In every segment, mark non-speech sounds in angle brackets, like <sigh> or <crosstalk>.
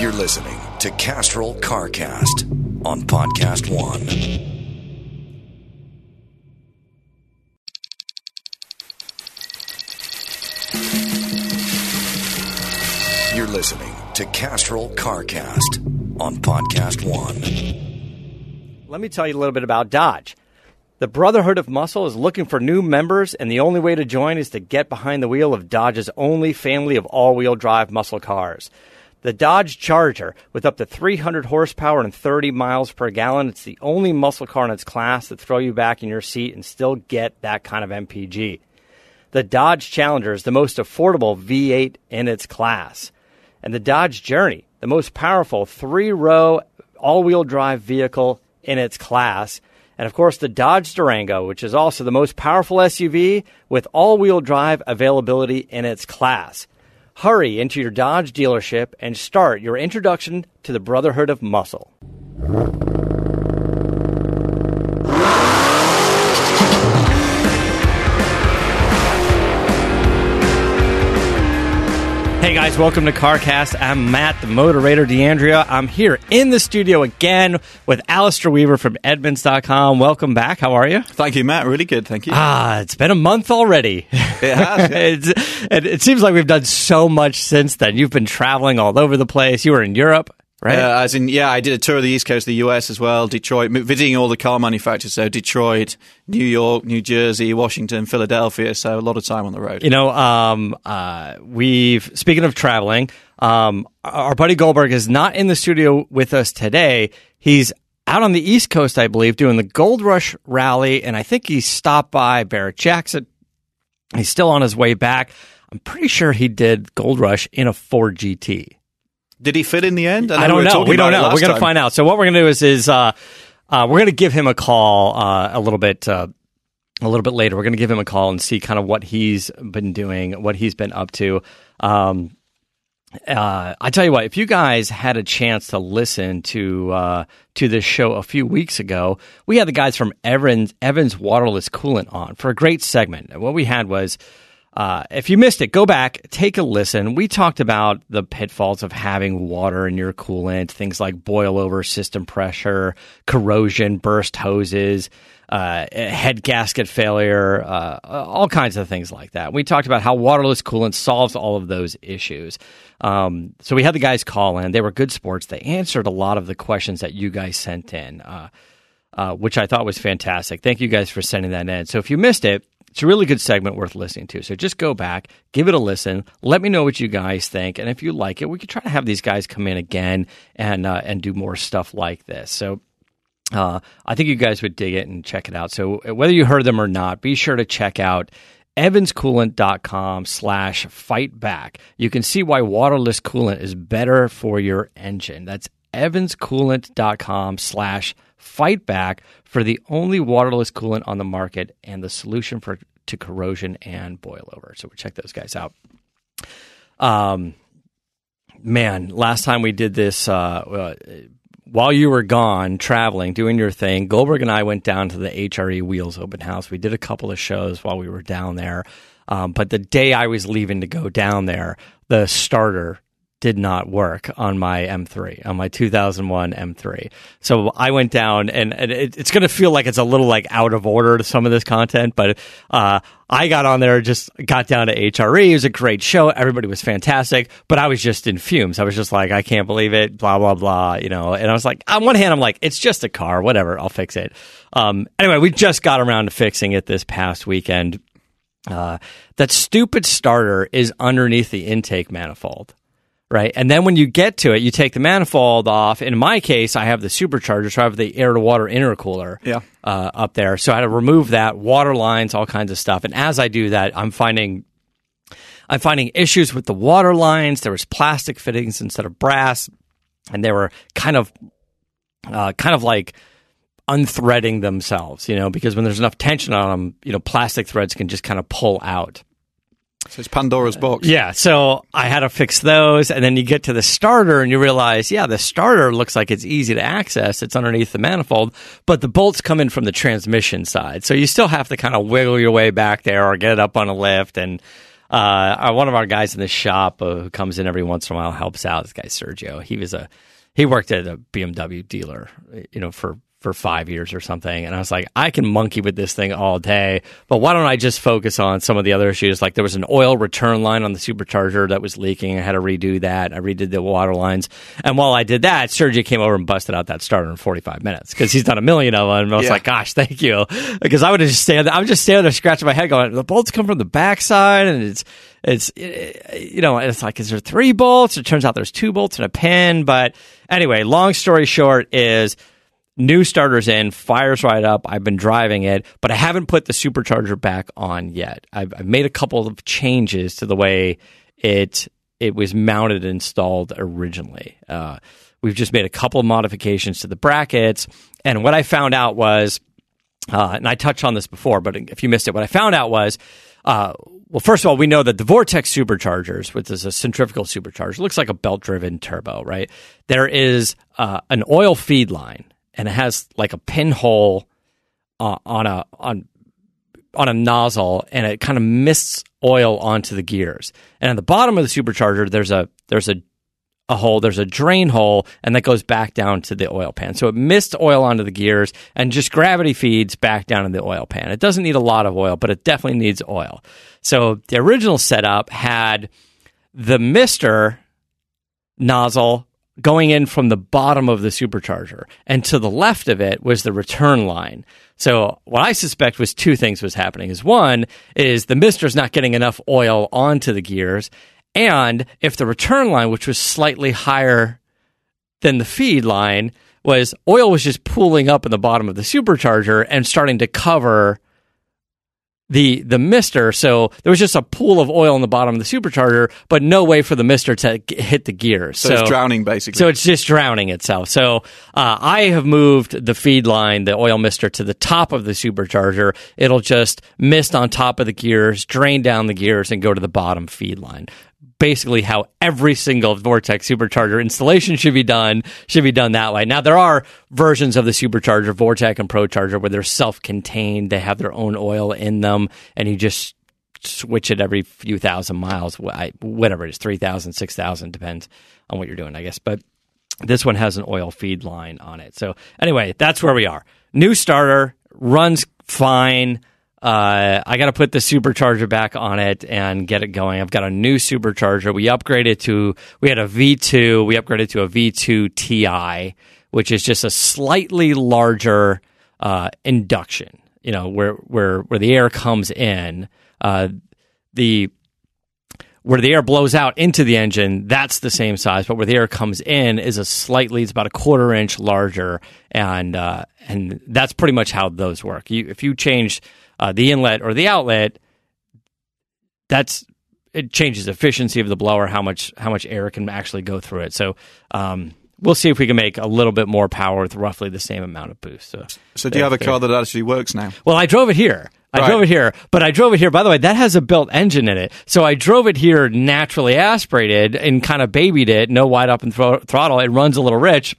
You're listening to Castrol CarCast on Podcast One. You're listening to Castrol CarCast on Podcast One. Let me tell you a little bit about Dodge. The Brotherhood of Muscle is looking for new members, and the only way to join is to get behind the wheel of Dodge's only family of all wheel drive muscle cars. The Dodge Charger, with up to 300 horsepower and 30 miles per gallon, it's the only muscle car in its class that throw you back in your seat and still get that kind of MPG. The Dodge Challenger is the most affordable V8 in its class. And the Dodge Journey, the most powerful three row all wheel drive vehicle in its class. And of course, the Dodge Durango, which is also the most powerful SUV with all wheel drive availability in its class. Hurry into your Dodge dealership and start your introduction to the Brotherhood of Muscle. Hey guys, welcome to CarCast. I'm Matt, the Motorator, D'Andria. I'm here in the studio again with Alistair Weaver from Edmunds.com. Welcome back. How are you? Thank you, Matt. Really good. Thank you. Ah, it's been a month already. It has. <laughs> it, it seems like we've done so much since then. You've been traveling all over the place. You were in Europe, right? Uh, as in, yeah, I did a tour of the East Coast of the US as well, Detroit, visiting all the car manufacturers. So Detroit, New York, New Jersey, Washington, Philadelphia. So a lot of time on the road. You know, um, uh, we've speaking of traveling, um, our buddy Goldberg is not in the studio with us today. He's out on the East Coast, I believe, doing the Gold Rush Rally, and I think he stopped by Barrett Jackson. He's still on his way back. I'm pretty sure he did Gold Rush in a Ford GT. Did he fit in the end? I we don't were know. We don't know. We're going to find out. So what we're going to do is is uh, uh, we're going to give him a call uh, a little bit uh, a little bit later. We're going to give him a call and see kind of what he's been doing, what he's been up to. Um, uh, I tell you what, if you guys had a chance to listen to uh, to this show a few weeks ago, we had the guys from Evans Evans Waterless Coolant on for a great segment. What we had was, uh, if you missed it, go back, take a listen. We talked about the pitfalls of having water in your coolant, things like boil over system pressure, corrosion, burst hoses uh, head gasket failure, uh, all kinds of things like that. We talked about how waterless coolant solves all of those issues. Um, so we had the guys call in. They were good sports. They answered a lot of the questions that you guys sent in, uh, uh, which I thought was fantastic. Thank you guys for sending that in. So if you missed it, it's a really good segment worth listening to. So just go back, give it a listen. Let me know what you guys think, and if you like it, we could try to have these guys come in again and uh, and do more stuff like this. So uh, I think you guys would dig it and check it out. So uh, whether you heard them or not, be sure to check out evanscoolant.com slash fight back. You can see why waterless coolant is better for your engine. That's evanscoolant.com slash fight back for the only waterless coolant on the market and the solution for to corrosion and boil over. So check those guys out. Um, man, last time we did this, uh, uh, while you were gone traveling, doing your thing, Goldberg and I went down to the HRE Wheels open house. We did a couple of shows while we were down there. Um, but the day I was leaving to go down there, the starter did not work on my M3, on my 2001 M3. So I went down, and, and it, it's going to feel like it's a little like out of order to some of this content, but uh, I got on there, just got down to HRE. It was a great show. Everybody was fantastic, but I was just in fumes. I was just like, I can't believe it, blah, blah, blah, you know. And I was like, on one hand, I'm like, it's just a car, whatever, I'll fix it. Um, anyway, we just got around to fixing it this past weekend. Uh, that stupid starter is underneath the intake manifold right? And then when you get to it, you take the manifold off. In my case, I have the supercharger, so I have the air to water intercooler Yeah. uh, up there. So I had to remove that, water lines, all kinds of stuff. And as I do that, I'm finding I'm finding issues with the water lines. There was plastic fittings instead of brass, and they were kind of uh, kind of like unthreading themselves, you know, because when there's enough tension on them, you know, plastic threads can just kind of pull out. So it's Pandora's box. Yeah, so I had to fix those, and then you get to the starter, and you realize, yeah, the starter looks like it's easy to access. It's underneath the manifold, but the bolts come in from the transmission side, so you still have to kind of wiggle your way back there or get it up on a lift, and uh, one of our guys in the shop uh, who comes in every once in a while helps out. This guy Sergio, he was a he worked at a BMW dealer, you know, for for five years or something. And I was like, I can monkey with this thing all day, but why don't I just focus on some of the other issues? Like there was an oil return line on the supercharger that was leaking. I had to redo that. I redid the water lines. And while I did that, Sergio came over and busted out that starter in 45 minutes because he's done a million of them. And I was Yeah. like, gosh, thank you. Because I would have just stand I would just stand there scratching my head going, the bolts come from the backside and it's, it's, eh, you know, it's like, is there three bolts? It turns out there's two bolts and a pin. But anyway, long story short is, new starters in, fires right up. I've been driving it, but I haven't put the supercharger back on yet. I've, I've made a couple of changes to the way it it was mounted and installed originally. Uh, we've just made a couple of modifications to the brackets, and what I found out was, uh, and I touched on this before, but if you missed it, what I found out was. Uh, well, first of all, we know that the Vortech superchargers, which is a centrifugal supercharger, looks like a belt-driven turbo, right? There is uh, an oil feed line, and it has like a pinhole uh, on a on on a nozzle, and it kind of mists oil onto the gears. And at the bottom of the supercharger, there's a there's a a hole, there's a drain hole, and that goes back down to the oil pan. So it missed oil onto the gears and just gravity feeds back down in the oil pan. It doesn't need a lot of oil, but it definitely needs oil. So the original setup had the mister nozzle going in from the bottom of the supercharger. And to the left of it was the return line. So what i suspect was two things was happening is one is the mister's not getting enough oil onto the gears. And if the return line which was slightly higher than the feed line was oil was just pooling up in the bottom of the supercharger and starting to cover the the mister so there was just a pool of oil in the bottom of the supercharger but no way for the mister to g- hit the gears So, it's drowning, basically. so it's just drowning itself. So uh, I have moved the feed line, the oil mister, to the top of the supercharger. It'll just mist on top of the gears, drain down the gears, and go to the bottom feed line. Basically, how every single Vortech supercharger installation should be done should be done that way. Now there are versions of the supercharger, Vortech and ProCharger, where they're self-contained. They have their own oil in them, and you just switch it every few thousand miles, whatever it is, 3,000, 6,000, depends on what you're doing, I guess. But this one has an oil feed line on it. So anyway, that's where we are. New starter runs fine. Uh, I got to put the supercharger back on it and get it going. I've got a new supercharger. We upgraded to we had a V2. We upgraded to a V2 Ti, which is just a slightly larger uh, induction. You know where where where the air comes in. Uh, the where the air blows out into the engine, that's the same size, but where the air comes in is a slightly, it's about a quarter inch larger, and uh, and that's pretty much how those work. You, if you change uh, the inlet or the outlet, that's it changes efficiency of the blower, how much how much air can actually go through it. So um, we'll see if we can make a little bit more power with roughly the same amount of boost. So, so do you have a car that actually works now? well, I drove it here. I Right. drove it here, but I drove it here. By the way, that has a built engine in it, so I drove it here naturally aspirated and kind of babied it. No wide open thro- throttle. It runs a little rich,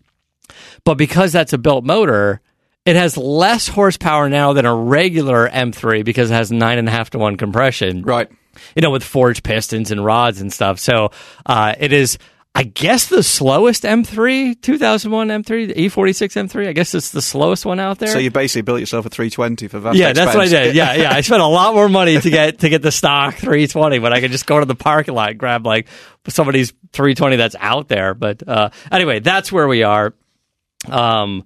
but because that's a built motor, it has less horsepower now than a regular M3 because it has nine and a half to one compression Right. you know, with forged pistons and rods and stuff. So uh, it is, I guess, the slowest M3, 2001 M3, the E46 M3. I guess it's the slowest one out there. So you basically built yourself a 320 for that. yeah, that's what I did. Yeah, yeah. I spent a lot more money to get to get the stock 320, but I could just go to the parking lot, and grab like somebody's 320 that's out there. But uh, anyway, that's where we are. Um,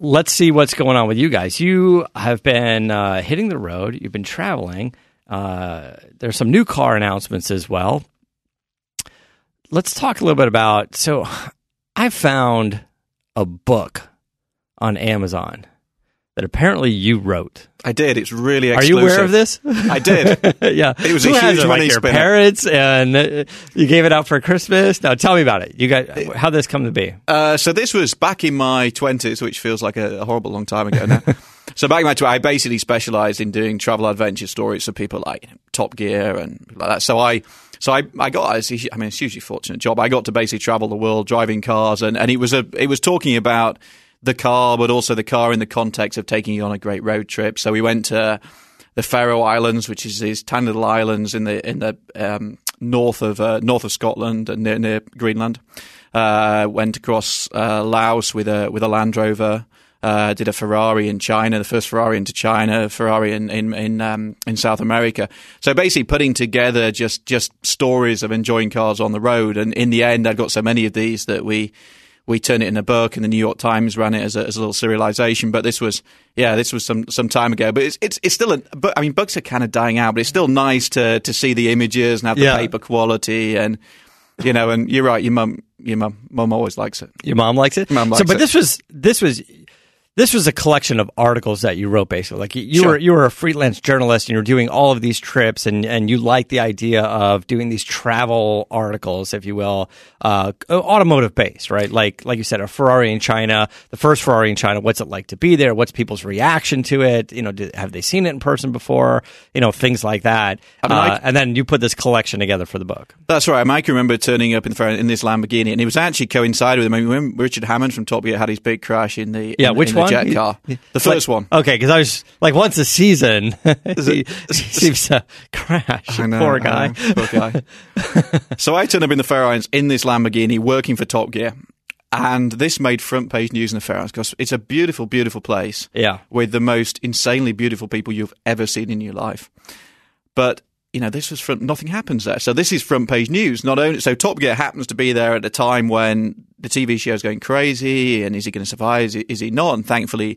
let's see what's going on with you guys. You have been uh, hitting the road. You've been traveling. Uh, there's some new car announcements as well. Let's talk a little bit about. So, I found a book on Amazon that apparently you wrote. I did. It's really Are you aware of this? I did. <laughs> yeah, It was Who a huge it? money like your parents, and uh, you gave it out for Christmas. Now, tell me about it. You got how this come to be? Uh, so this was back in my twenties, which feels like a, a horrible long time ago now. <laughs> so back in my twenties, I basically specialised in doing travel adventure stories for people like Top Gear and like that. So I, so I, I got. I mean, it's a hugely fortunate job. I got to basically travel the world driving cars, and, and it was a, it was talking about the car, but also the car in the context of taking you on a great road trip. So we went to the Faroe Islands, which is these tiny little islands in the in the um, north of uh, north of Scotland and near, near Greenland. Uh, went across uh, Laos with a with a Land Rover. Uh, did a Ferrari in China, the first Ferrari into China, Ferrari in in in, um, in South America. So basically, putting together just just stories of enjoying cars on the road. And in the end, I got so many of these that we we turned it in a book, and the New York Times ran it as a, as a little serialization. But this was, yeah, this was some some time ago. But it's it's, it's still, a, but I mean, books are kind of dying out. But it's still nice to to see the images and have the Yeah. paper quality, and you know, and you're right, your mum, your mum, mum always likes it. Your mom likes it. Mom so, likes but it. this was this was this was a collection of articles that you wrote, basically. Like you, you Sure. were you were a freelance journalist, and you were doing all of these trips, and and you liked the idea of doing these travel articles, if you will, uh, automotive based, right? Like like you said, a Ferrari in China, the first Ferrari in China. What's it like to be there? What's people's reaction to it? You know, did, have they seen it in person before? You know, things like that. mean, uh, I- and then you put this collection together for the book. That's right. I can remember turning up in, the, in this Lamborghini, and it was actually coincided with. I mean, when Richard Hammond from Top Gear had his big crash in the Yeah, in, which in the one? jet car, the first one. Okay, because I was like, once a season, <laughs> he seems to crash. Know, Poor guy. know, poor guy. <laughs> so I turned up in the Faroe Islands in this Lamborghini working for Top Gear. And this made front page news in the Faroe Islands because it's a beautiful, beautiful place Yeah. with the most insanely beautiful people you've ever seen in your life. But you know, this was front. Nothing happens there, so this is front page news. Not only so, Top Gear happens to be there at a time when the TV show is going crazy, and is he going to survive? Is he, is he not? And thankfully,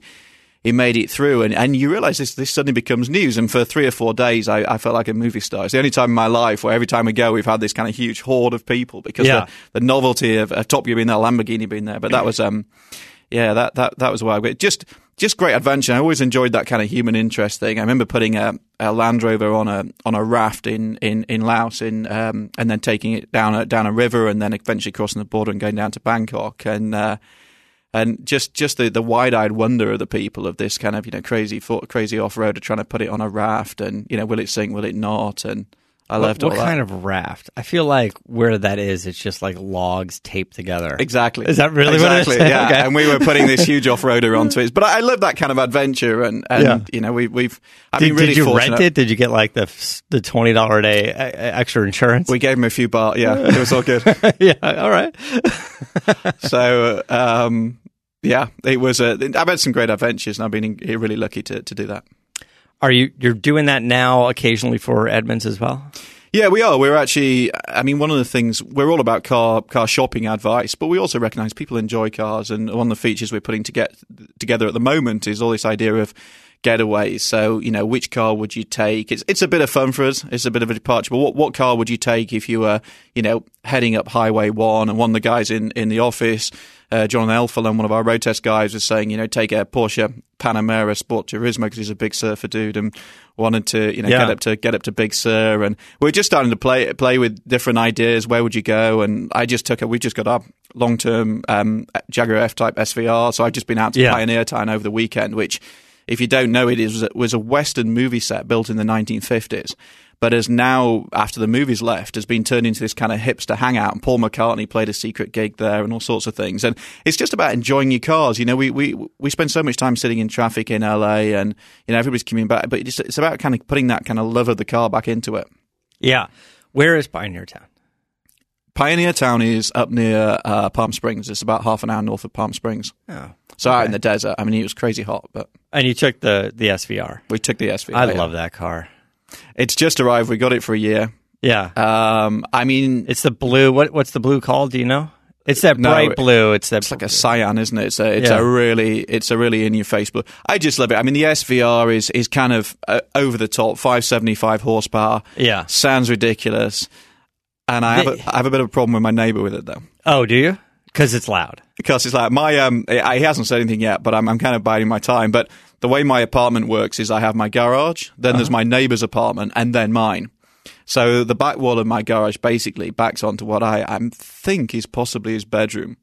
he made it through. And, and you realize this this suddenly becomes news. And for three or four days, I, I felt like a movie star. It's the only time in my life where every time we go, we've had this kind of huge horde of people because Yeah. the, the novelty of, of Top Gear being there, Lamborghini being there. But that <clears throat> was um, yeah, that that that was why. Just just great adventure. I always enjoyed that kind of human interest thing. I remember putting a, a Land Rover on a on a raft in in in Laos, in um, and then taking it down a down a river, and then eventually crossing the border and going down to Bangkok, and uh, and just just the, the wide eyed wonder of the people of this kind of you know crazy crazy off roader trying to put it on a raft, and you know will it sink, will it not, and I What, loved what all that. kind of raft? I feel like where that is, it's just like logs taped together. Exactly. Is that really what it is? exactly? <laughs> Yeah. Okay. And we were putting this <laughs> huge off roader onto it. But I, I love that kind of adventure, and, and Yeah. you know we, we've. I've Did, been really did you fortunate. rent it? Did you get like the the twenty dollar a day uh, extra insurance? We gave him a few bar. Yeah, it was all good. <laughs> yeah. All right. so um, yeah, it was. A, I've had some great adventures, and I've been really lucky to to do that. Are you you're doing that now occasionally for Edmunds as well? Yeah, we are. We're actually. I mean, one of the things we're all about car car shopping advice, but we also recognise people enjoy cars, and one of the features we're putting to get together at the moment is all this idea of getaways. So, you know, which car would you take? It's it's a bit of fun for us. It's a bit of a departure. But what what car would you take if you were, you know, heading up Highway One? And one of the guys in in the office, uh, John Elfalan, one of our road test guys, was saying, you know, take a Porsche Panamera Sport Turismo because he's a big surfer dude and wanted to, you know, Yeah. get up to get up to Big Sur. And we're just starting to play play with different ideas. Where would you go? And I just took a. We just got our long term um, Jaguar F Type SVR. So I've just been out to Yeah. Pioneertown over the weekend, which, if you don't know, it is was a Western movie set built in the 1950s. But has now, after the movies left, has been turned into this kind of hipster hangout. And Paul McCartney played a secret gig there, and all sorts of things. And it's just about enjoying your cars. You know, we we we spend so much time sitting in traffic in LA, and you know everybody's coming back. But it's it's about kind of putting that kind of love of the car back into it. Yeah. Where is Pioneertown? Pioneer Town is up near uh, Palm Springs. It's about half an hour north of Palm Springs. Oh. So out in the desert. I mean, it was crazy hot, but And you took the the SVR. we took the SV. I love that car. It's just arrived. We got it for a year. Yeah. Um, I mean, it's the blue. What what's the blue called? Do you know? It's that bright it- blue. It's that it's like a cyan, isn't it? It's a, it's Yeah. a really, it's a really in your face blue. I just love it. I mean, the SVR is is kind of uh, over the top, five seventy five horsepower. Yeah. sounds ridiculous. And I have, a, I have a bit of a problem with my neighbour with it though, Oh, do you? Because it's loud. because it's like my um, he hasn't said anything yet, but I'm I'm kind of biding my time. But the way my apartment works is I have my garage, then there's my neighbor's apartment, and then mine. So the back wall of my garage basically backs onto what I, I think is possibly his bedroom.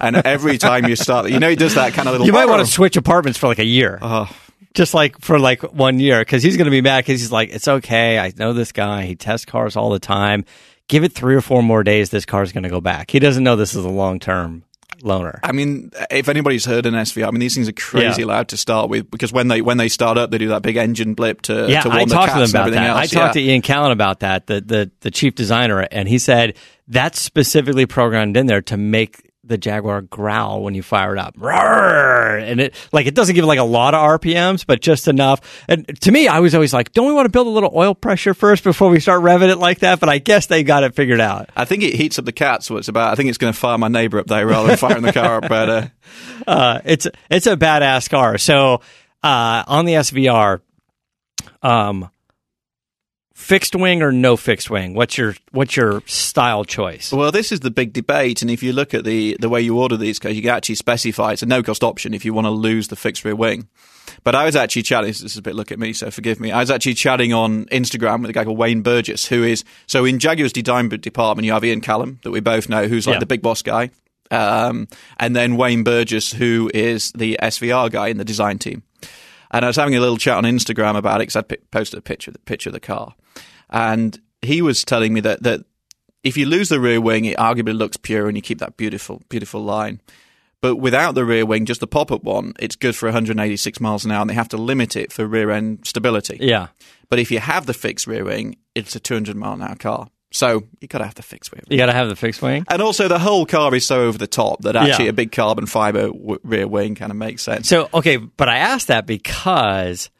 And every time you start, you know, he does that kind of little. <laughs> You might want to <laughs> switch apartments for like a year. Oh, just like for like one year because he's going to be mad because he's like, it's okay. I know this guy. He tests cars all the time. Give it three or four more days. This car's going to go back. He doesn't know this is a long term. loaner. I mean, if anybody's heard an SVR, I mean, these things are crazy Yeah. loud to start with because when they when they start up, they do that big engine blip to, Yeah, to warn I the talked to them about that. else. I talked yeah. to Ian Callum about that, the, the the chief designer, and he said that's specifically programmed in there to make the Jaguar growl when you fire it up. Roar! And it like it doesn't give like a lot of RPMs, but just enough. And to me, I was always like, don't we want to build a little oil pressure first before we start revving it like that? But I guess they got it figured out. I think it heats up the cats. What it's about. I think it's going to fire my neighbour up there rather than firing the car up better. <laughs> uh, it's it's a badass car. So uh, on the SVR, um, fixed wing or no fixed wing? What's your what's your style choice? Well, this is the big debate, and if you look at the the way you order these cars, you can actually specify it's a no cost option if you want to lose the fixed rear wing. But I was actually chatting. This is a bit look at me, so forgive me. I was actually chatting on Instagram with a guy called Wayne Burgess, who is so in Jaguar's design department. You have Ian Callum, that we both know, who's like Yeah. the big boss guy, um, and then Wayne Burgess, who is the SVR guy in the design team. And I was having a little chat on Instagram about it because I'd posted a picture, the picture of the car, and he was telling me that that if you lose the rear wing, it arguably looks pure, and you keep that beautiful, beautiful line. But without the rear wing, just the pop-up one, it's good for 186 miles an hour, and they have to limit it for rear end stability. Yeah, But if you have the fixed rear wing, it's a 200 mile an hour car. So you got to have the fixed wing. you got to have the fixed wing. And also, the whole car is so over the top that actually Yeah. a big carbon fiber w- rear wing kind of makes sense. So okay, but I asked that because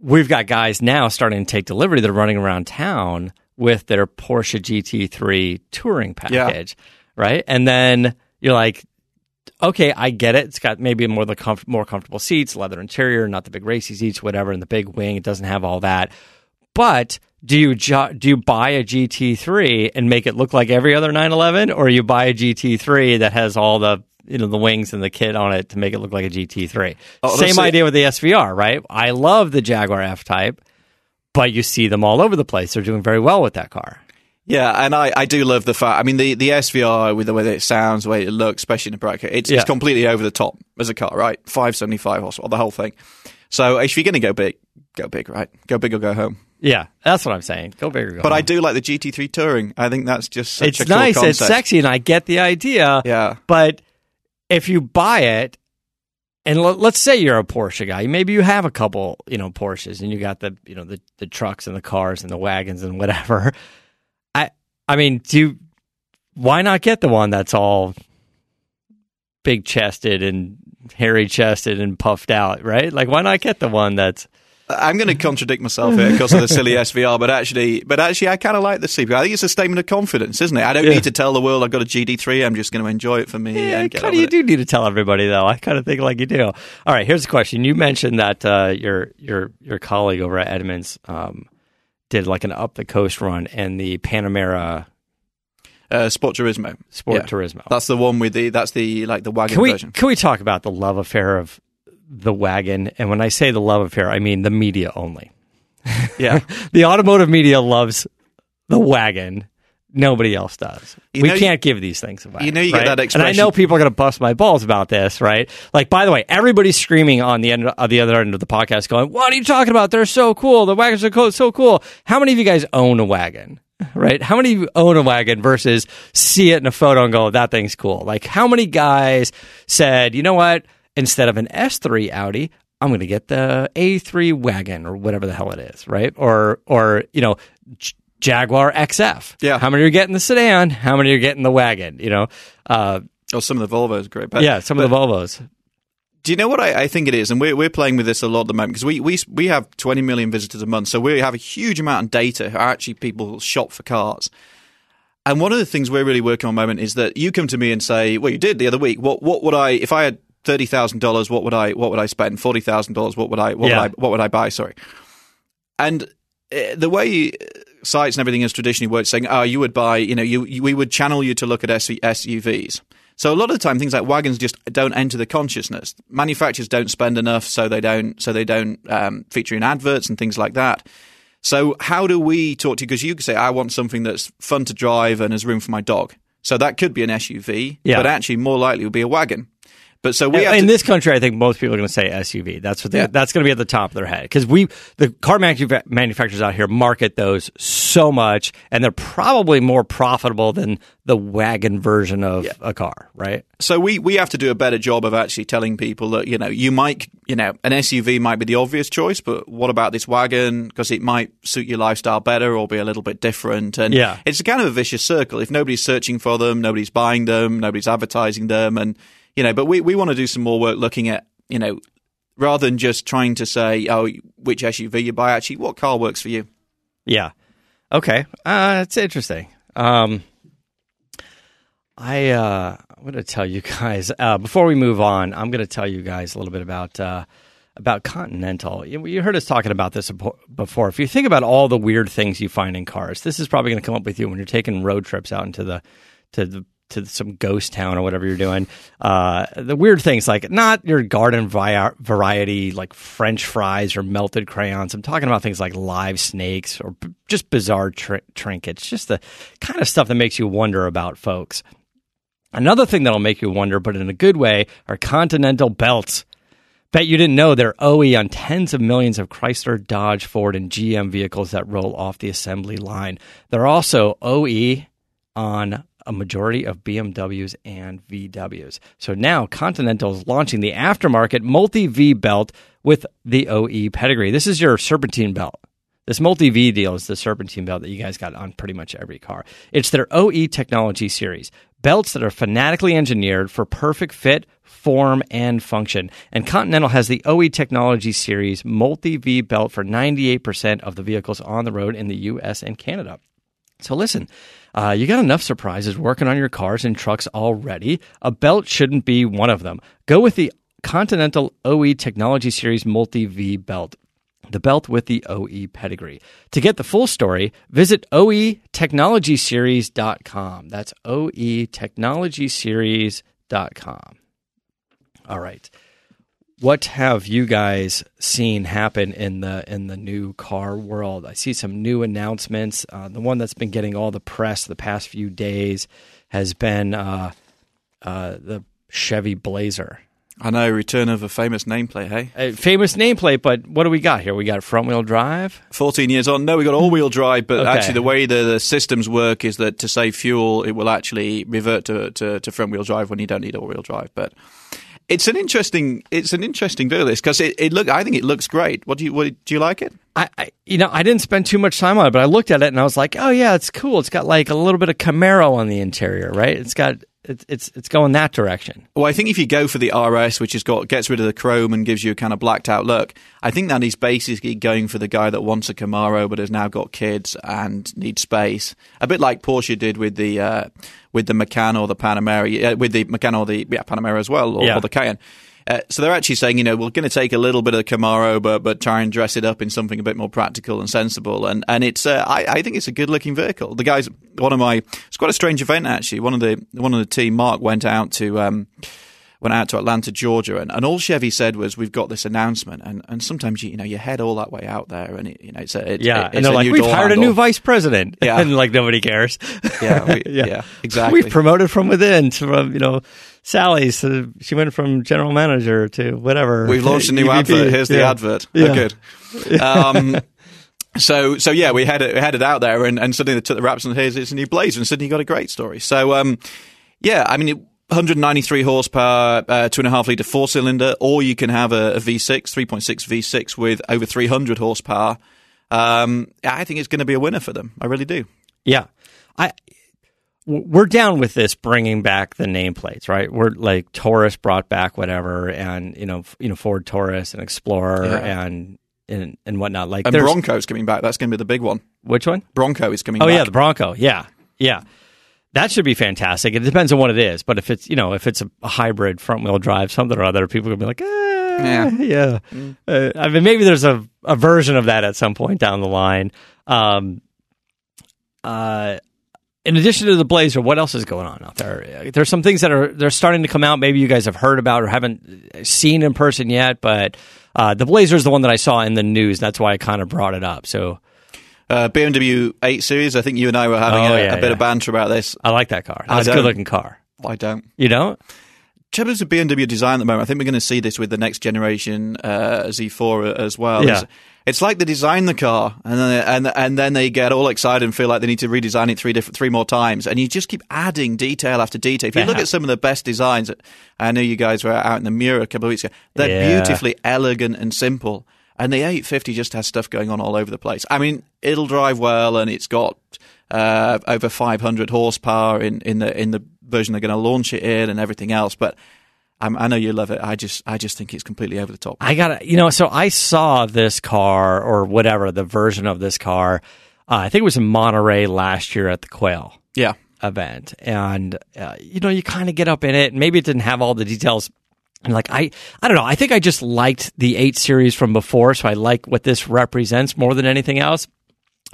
we've got guys now starting to take delivery that are running around town with their Porsche GT3 touring package, right? And then you're like, okay, I get it. It's got maybe more the comf- more comfortable seats, leather interior, not the big racy seats, whatever, and the big wing. It doesn't have all that. But do you do you buy a GT3 and make it look like every other 911, or you buy a GT3 that has all the you know the wings and the kit on it to make it look like a GT3? Oh, Same let's idea with the SVR, right? I love the Jaguar F Type, but you see them all over the place. They're doing very well with that car. Yeah, and I, I do love the fact. I mean, the, the SVR with the way that it sounds, the way it looks, especially in the bracket, it's, Yeah. it's completely over the top as a car, right? Five seventy five horsepower, the whole thing. So if you're going to go big, go big, right? Go big or go home. Yeah, that's what I'm saying. Go bigger, go But I do like the GT3 Touring. I think that's just such It's a cool nice. concept. It's sexy, and I get the idea. Yeah. But if you buy it, and let, let's say you're a Porsche guy, maybe you have a couple, you know, Porsches, and you got the, you know, the, the trucks and the cars and the wagons and whatever. <laughs> I, I mean, do you, why not get the one that's all big chested and hairy chested and puffed out, right? Like, why not get the one that's I'm going to contradict myself here because of the silly <laughs> SVR, but actually, but actually, I kind of like the CP. I think it's a statement of confidence, isn't it? I don't Yeah. need to tell the world I've got a GT3. I'm just going to enjoy it for me Yeah, kind of you it. do need to tell everybody though. I kind of think like you do. All right, here's the question. You mentioned that uh, your your your colleague over at Edmunds um, did like an up the coast run in the Panamera Uh, Sport Turismo. Sport Yeah. Turismo. That's the one with the that's the like the wagon Can we version. can we talk about the love affair of the wagon? And when I say the love affair, I mean the media only. <laughs> Yeah, The automotive media loves the wagon. Nobody else does. You we can't give these things away. You know you get right? that And I know people are going to bust my balls about this, right? Like, by the way, everybody's screaming on the end of the other end of the podcast, going, "What are you talking about? They're so cool. The wagons are co- so cool." How many of you guys own a wagon? Right? How many of you own a wagon versus see it in a photo and go, "That thing's cool"? Like, how many guys said, "You know what? Instead of an S3 Audi, I'm going to get the A3 wagon or whatever the hell it is, right? Or or you know, J- Jaguar XF. Yeah. How many are you getting the sedan? How many are you getting the wagon? You know, uh, or some of the Volvos, great. But, yeah, some of the Volvos. Do you know what I, I think it is? And we're, we're playing with this a lot at the moment because we, we, we have 20 million visitors a month. So we have a huge amount of data how actually people shop for cars. And one of the things we're really working on at the moment is that you come to me and say, well, you did the other week. What, what would I, if I had $30,000, what would I, what would I spend? $40,000, what would I, what Yeah. would I, what would I buy? Sorry. And uh, the way sites and everything has traditionally worked, saying, "Oh, you would buy," you know, you, you we would channel you to look at SUVs. So a lot of the time, things like wagons just don't enter the consciousness. Manufacturers don't spend enough, so they don't, so they don't um, feature in adverts and things like that. So how do we talk to you? Because you could say, "I want something that's fun to drive and has room for my dog." So that could be an SUV, Yeah. but actually more likely would be a wagon. But so we have in to, this country, I think most people are going to say SUV. That's what they, Yeah. that's going to be at the top of their head because we the car manufacturers out here market those so much, and they're probably more profitable than the wagon version of a car, right? so we we have to do a better job of actually telling people that you know you might you know an SUV might be the obvious choice, but what about this wagon because it might suit your lifestyle better or be a little bit different. And Yeah. it's a kind of a vicious circle. If nobody's searching for them, nobody's buying them, nobody's advertising them, and you know. But we we want to do some more work looking at you know rather than just trying to say oh which SUV you buy. Actually, what car works for you? Yeah. Okay. Uh, it's interesting. Um, I uh, I'm going to tell you <laughs> guys uh, before we move on. I'm going to tell you guys a little bit about uh, about Continental. You, you heard us talking about this before. If you think about all the weird things you find in cars, this is probably going to come up with you when you're taking road trips out into the to the to some ghost town or whatever you're doing. Uh, the weird things like not your garden vi- variety like French fries or melted crayons. I'm talking about things like live snakes or b- just bizarre tr- trinkets. Just the kind of stuff that makes you wonder about folks. Another thing that'll make you wonder, but in a good way, are continental belts. Bet you didn't know they're OE on tens of millions of Chrysler, Dodge, Ford, and GM vehicles that roll off the assembly line. They're also OE on a majority of BMWs and VWs. So now Continental is launching the aftermarket multi V belt with the OE pedigree. This is your serpentine belt. This multi V deal is the serpentine belt that you guys got on pretty much every car. It's their OE technology series. Belts that are fanatically engineered for perfect fit, form, and function. And Continental has the OE Technology Series multi V belt for 98% of the vehicles on the road in the US and Canada. So listen, uh, you got enough surprises working on your cars and trucks already. A belt shouldn't be one of them. Go with the Continental OE Technology Series Multi V belt. The belt with the OE pedigree. To get the full story, visit oetechnologyseries.com. That's oetechnologyseries.com. All right. What have you guys seen happen in the in the new car world? I see some new announcements. Uh, the one that's been getting all the press the past few days has been uh, uh, the Chevy Blazer. I know return of a famous nameplate. Hey, A famous nameplate, but what do we got here? We got front wheel drive. 14 years on. No, we got all wheel drive, but Okay. actually, the way the, the systems work is that to save fuel, it will actually revert to, to, to front wheel drive when you don't need all wheel drive. But it's an interesting it's an interesting deal this because it, it look I think it looks great. What do you what, do you like it? I, I, you know, I didn't spend too much time on it, but I looked at it and I was like, oh yeah, it's cool. It's got like a little bit of Camaro on the interior, right? It's got it's it's it's going that direction. Well, I think if you go for the RS, which has got gets rid of the chrome and gives you a kind of blacked out look, I think that is basically going for the guy that wants a Camaro but has now got kids and needs space. A bit like Porsche did with the uh, with the Macan or the Panamera, uh, with the Macan or the yeah, Panamera as well, or, Yeah. or the Cayenne. Uh, so they're actually saying, you know, we're going to take a little bit of Camaro, but but try and dress it up in something a bit more practical and sensible. And and it's, uh, I, I think it's a good looking vehicle. The guys, one of my, it's quite a strange event actually. One of the one of the team, Mark, went out to. Um, Went out to Atlanta, Georgia, and, and all Chevy said was, "We've got this announcement." And, and sometimes you, you know you head all that way out there, and it, you know it's a it, yeah, it, it's and they're like, "We've hired a new vice president, <laughs> Yeah. and like nobody cares. Yeah, we- <laughs> yeah, exactly. We've promoted from within, from you know, Sally's. She went from general manager to whatever. We've launched a new <laughs> EVP. advert. Here's the Yeah. advert. Yeah. Oh, good. Um, so, so yeah, we headed headed out there, and, and suddenly they took the raps, and here's it's a new Blazer, and suddenly you got a great story. So, um, yeah, I mean, it, 193 horsepower, uh, two and a half liter four cylinder, or you can have a, a V6, 3.6 V6 with over 300 horsepower. Um, I think it's going to be a winner for them. I really do. Yeah, I we're down with this bringing back the nameplates, right? We're like Taurus brought back whatever, and you know, you know, Ford Taurus and Explorer Yeah. and and and whatnot. Like, And Bronco's coming back. That's going to be the big one. which one? Bronco is coming Oh back. yeah, the Bronco. Yeah, yeah. That should be fantastic. It depends on what it is, but if it's you know if it's a, hybrid front wheel drive something or other, people are gonna be like, eh, Yeah. yeah. Uh, I mean, maybe there's a, a version of that at some point down the line. Um, uh, in addition to the Blazer, what else is going on out there? There's some things that are they're starting to come out. Maybe you guys have heard about or haven't seen in person yet, but uh, the Blazer is the one that I saw in the news. That's why I kind of brought it up. So Uh, BMW 8 Series. I think you and I were having Oh, a, yeah, a bit yeah. of banter about this. I like that car. That's a good looking car. I don't. You don't? trouble is with BMW design at the moment. I think we're going to see this with the next generation uh, Z4 as well. Yeah. It's, it's like they design the car and then and and then they get all excited and feel like they need to redesign it three different three more times, and you just keep adding detail after detail. If you look at some of the best designs, I know you guys were out in the Miura a couple of weeks ago. They're Yeah. beautifully elegant and simple. And the 850 just has stuff going on all over the place. I mean, it'll drive well, and it's got uh, over 500 horsepower in, in the in the version they're going to launch it in, and everything else. But I'm, I know you love it. I just I just think it's completely over the top. I got you know, so I saw this car or whatever, the version of this car. Uh, I think it was in Monterey last year at the Quail Yeah, event. And, uh, you know, you kind of get up in it. Maybe it didn't have all the details. And like, I, I don't know. I think I just liked the 8 series from before. So I like what this represents more than anything else.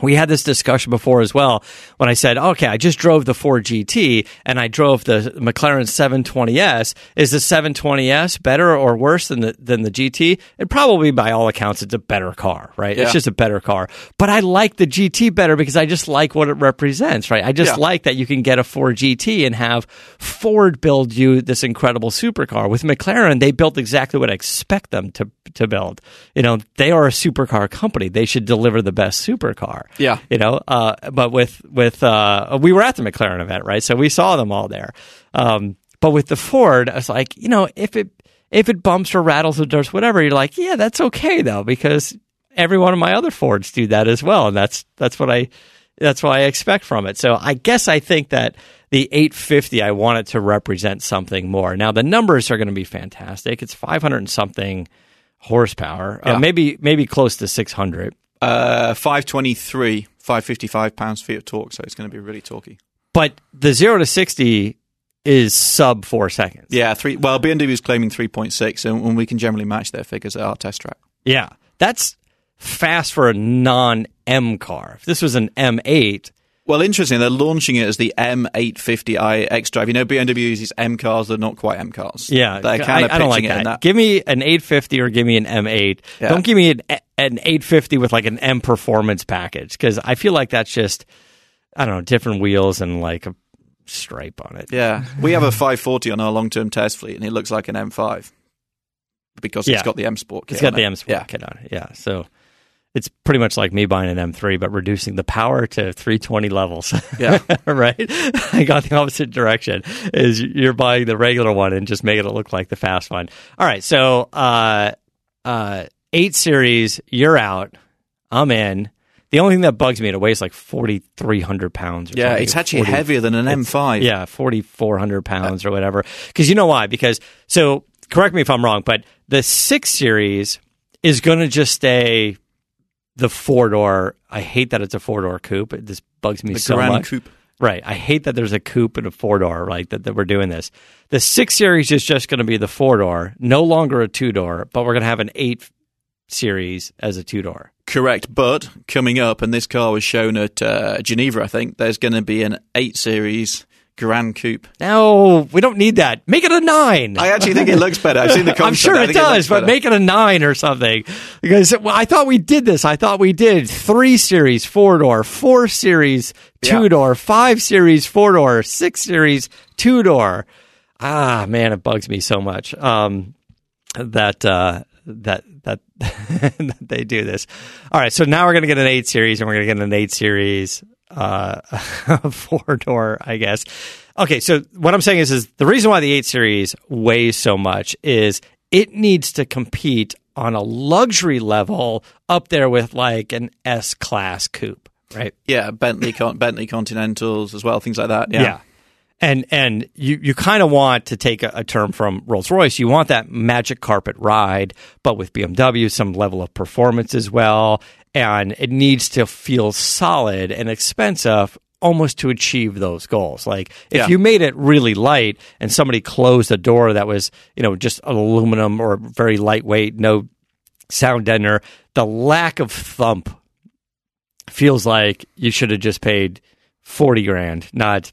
We had this discussion before as well when I said, okay, I just drove the Ford GT and I drove the McLaren 720S. Is the 720S better or worse than the, than the GT? It probably, by all accounts, it's a better car, right? Yeah. It's just a better car. But I like the GT better because I just like what it represents, right? I just Yeah. like that you can get a Ford GT and have Ford build you this incredible supercar. With McLaren, they built exactly what I expect them to, to build. You know, they are a supercar company. They should deliver the best supercar. Yeah. You know, uh, but with, with, uh, we were at the McLaren event, right? So we saw them all there. Um, but with the Ford, I was like, you know, if it, if it bumps or rattles or does whatever, you're like, yeah, that's okay though, because every one of my other Fords do that as well. And that's, that's what I, that's what I expect from it. So I guess I think that the 850, I want it to represent something more. Now the numbers are going to be fantastic. It's 500 and something horsepower, Yeah. uh, maybe, maybe close to 600. Uh, 523, 555 pounds feet of torque, so it's going to be really torquey. But the zero to 60 is sub four seconds. Yeah, three. Well, BMW is claiming 3.6, and, and we can generally match their figures at our test track. Yeah. That's fast for a non M car. If this was an M8, Well, interesting. They're launching it as the M850i X Drive. You know, BMW uses M cars. They're not quite M cars. Yeah, they're I, kind of I don't like pitching it that. in that. Give me an 850 or give me an M8. Yeah. Don't give me an, an 850 with like an M performance package because I feel like that's just I don't know different wheels and like a stripe on it. Yeah, <laughs> we have a 540 on our long-term test fleet, and it looks like an M5 because Yeah. it's got the M Sport. Kit It's got the it. M Sport Yeah. kit on it. Yeah, so it's pretty much like me buying an M3 but reducing the power to 320 levels. Yeah. <laughs> right? I got the opposite direction. Is you're buying the regular one and just making it look like the fast one. All right, so uh, uh, eight series, you're out. I'm in. The only thing that bugs me, it weighs like 4,300 pounds. Or Yeah, something. it's actually 40 heavier than an M5. yeah, 4,400 pounds or whatever. Because you know why? Because, so correct me if I'm wrong, but the six series is going to just stay the four door. I hate that it's a four door coupe. It just bugs me the so Grand much. Coupe. Right. I hate that there's a coupe and a four door, like that, that we're doing this. The six series is just going to be the four door, no longer a two door, but we're going to have an eight series as a two door. Correct, but coming up, and this car was shown at uh, Geneva, I think, there's going to be an 8 Series Grand Coupe. No, we don't need that. Make it a nine. I actually think it looks better. I've seen the <laughs> concept. I'm sure it does, looks but better. make it a nine or something. Because well, I thought we did this. I thought we did three series four door, four series two Yeah. door, five series four door, six series two door. Ah, man, it bugs me so much um, that uh, that that <laughs> that they do this. All right, so now we're gonna get an eight series, and we're gonna get an eight series uh, <laughs> four door, I guess. Okay, so what I'm saying is, is the reason why the eight series weighs so much is it needs to compete on a luxury level up there with like an S class coupe, right? Yeah, Bentley Con- Bentley Continentals as well, things like that. Yeah. And and you, you kind of want to take a, a term from Rolls Royce. You want that magic carpet ride, but with BMW, some level of performance as well. And it needs to feel solid and expensive almost to achieve those goals. Like if Yeah. you made it really light and somebody closed a door that was, you know, just aluminum or very lightweight, no sound deadener, the lack of thump feels like you should have just paid 40 grand, not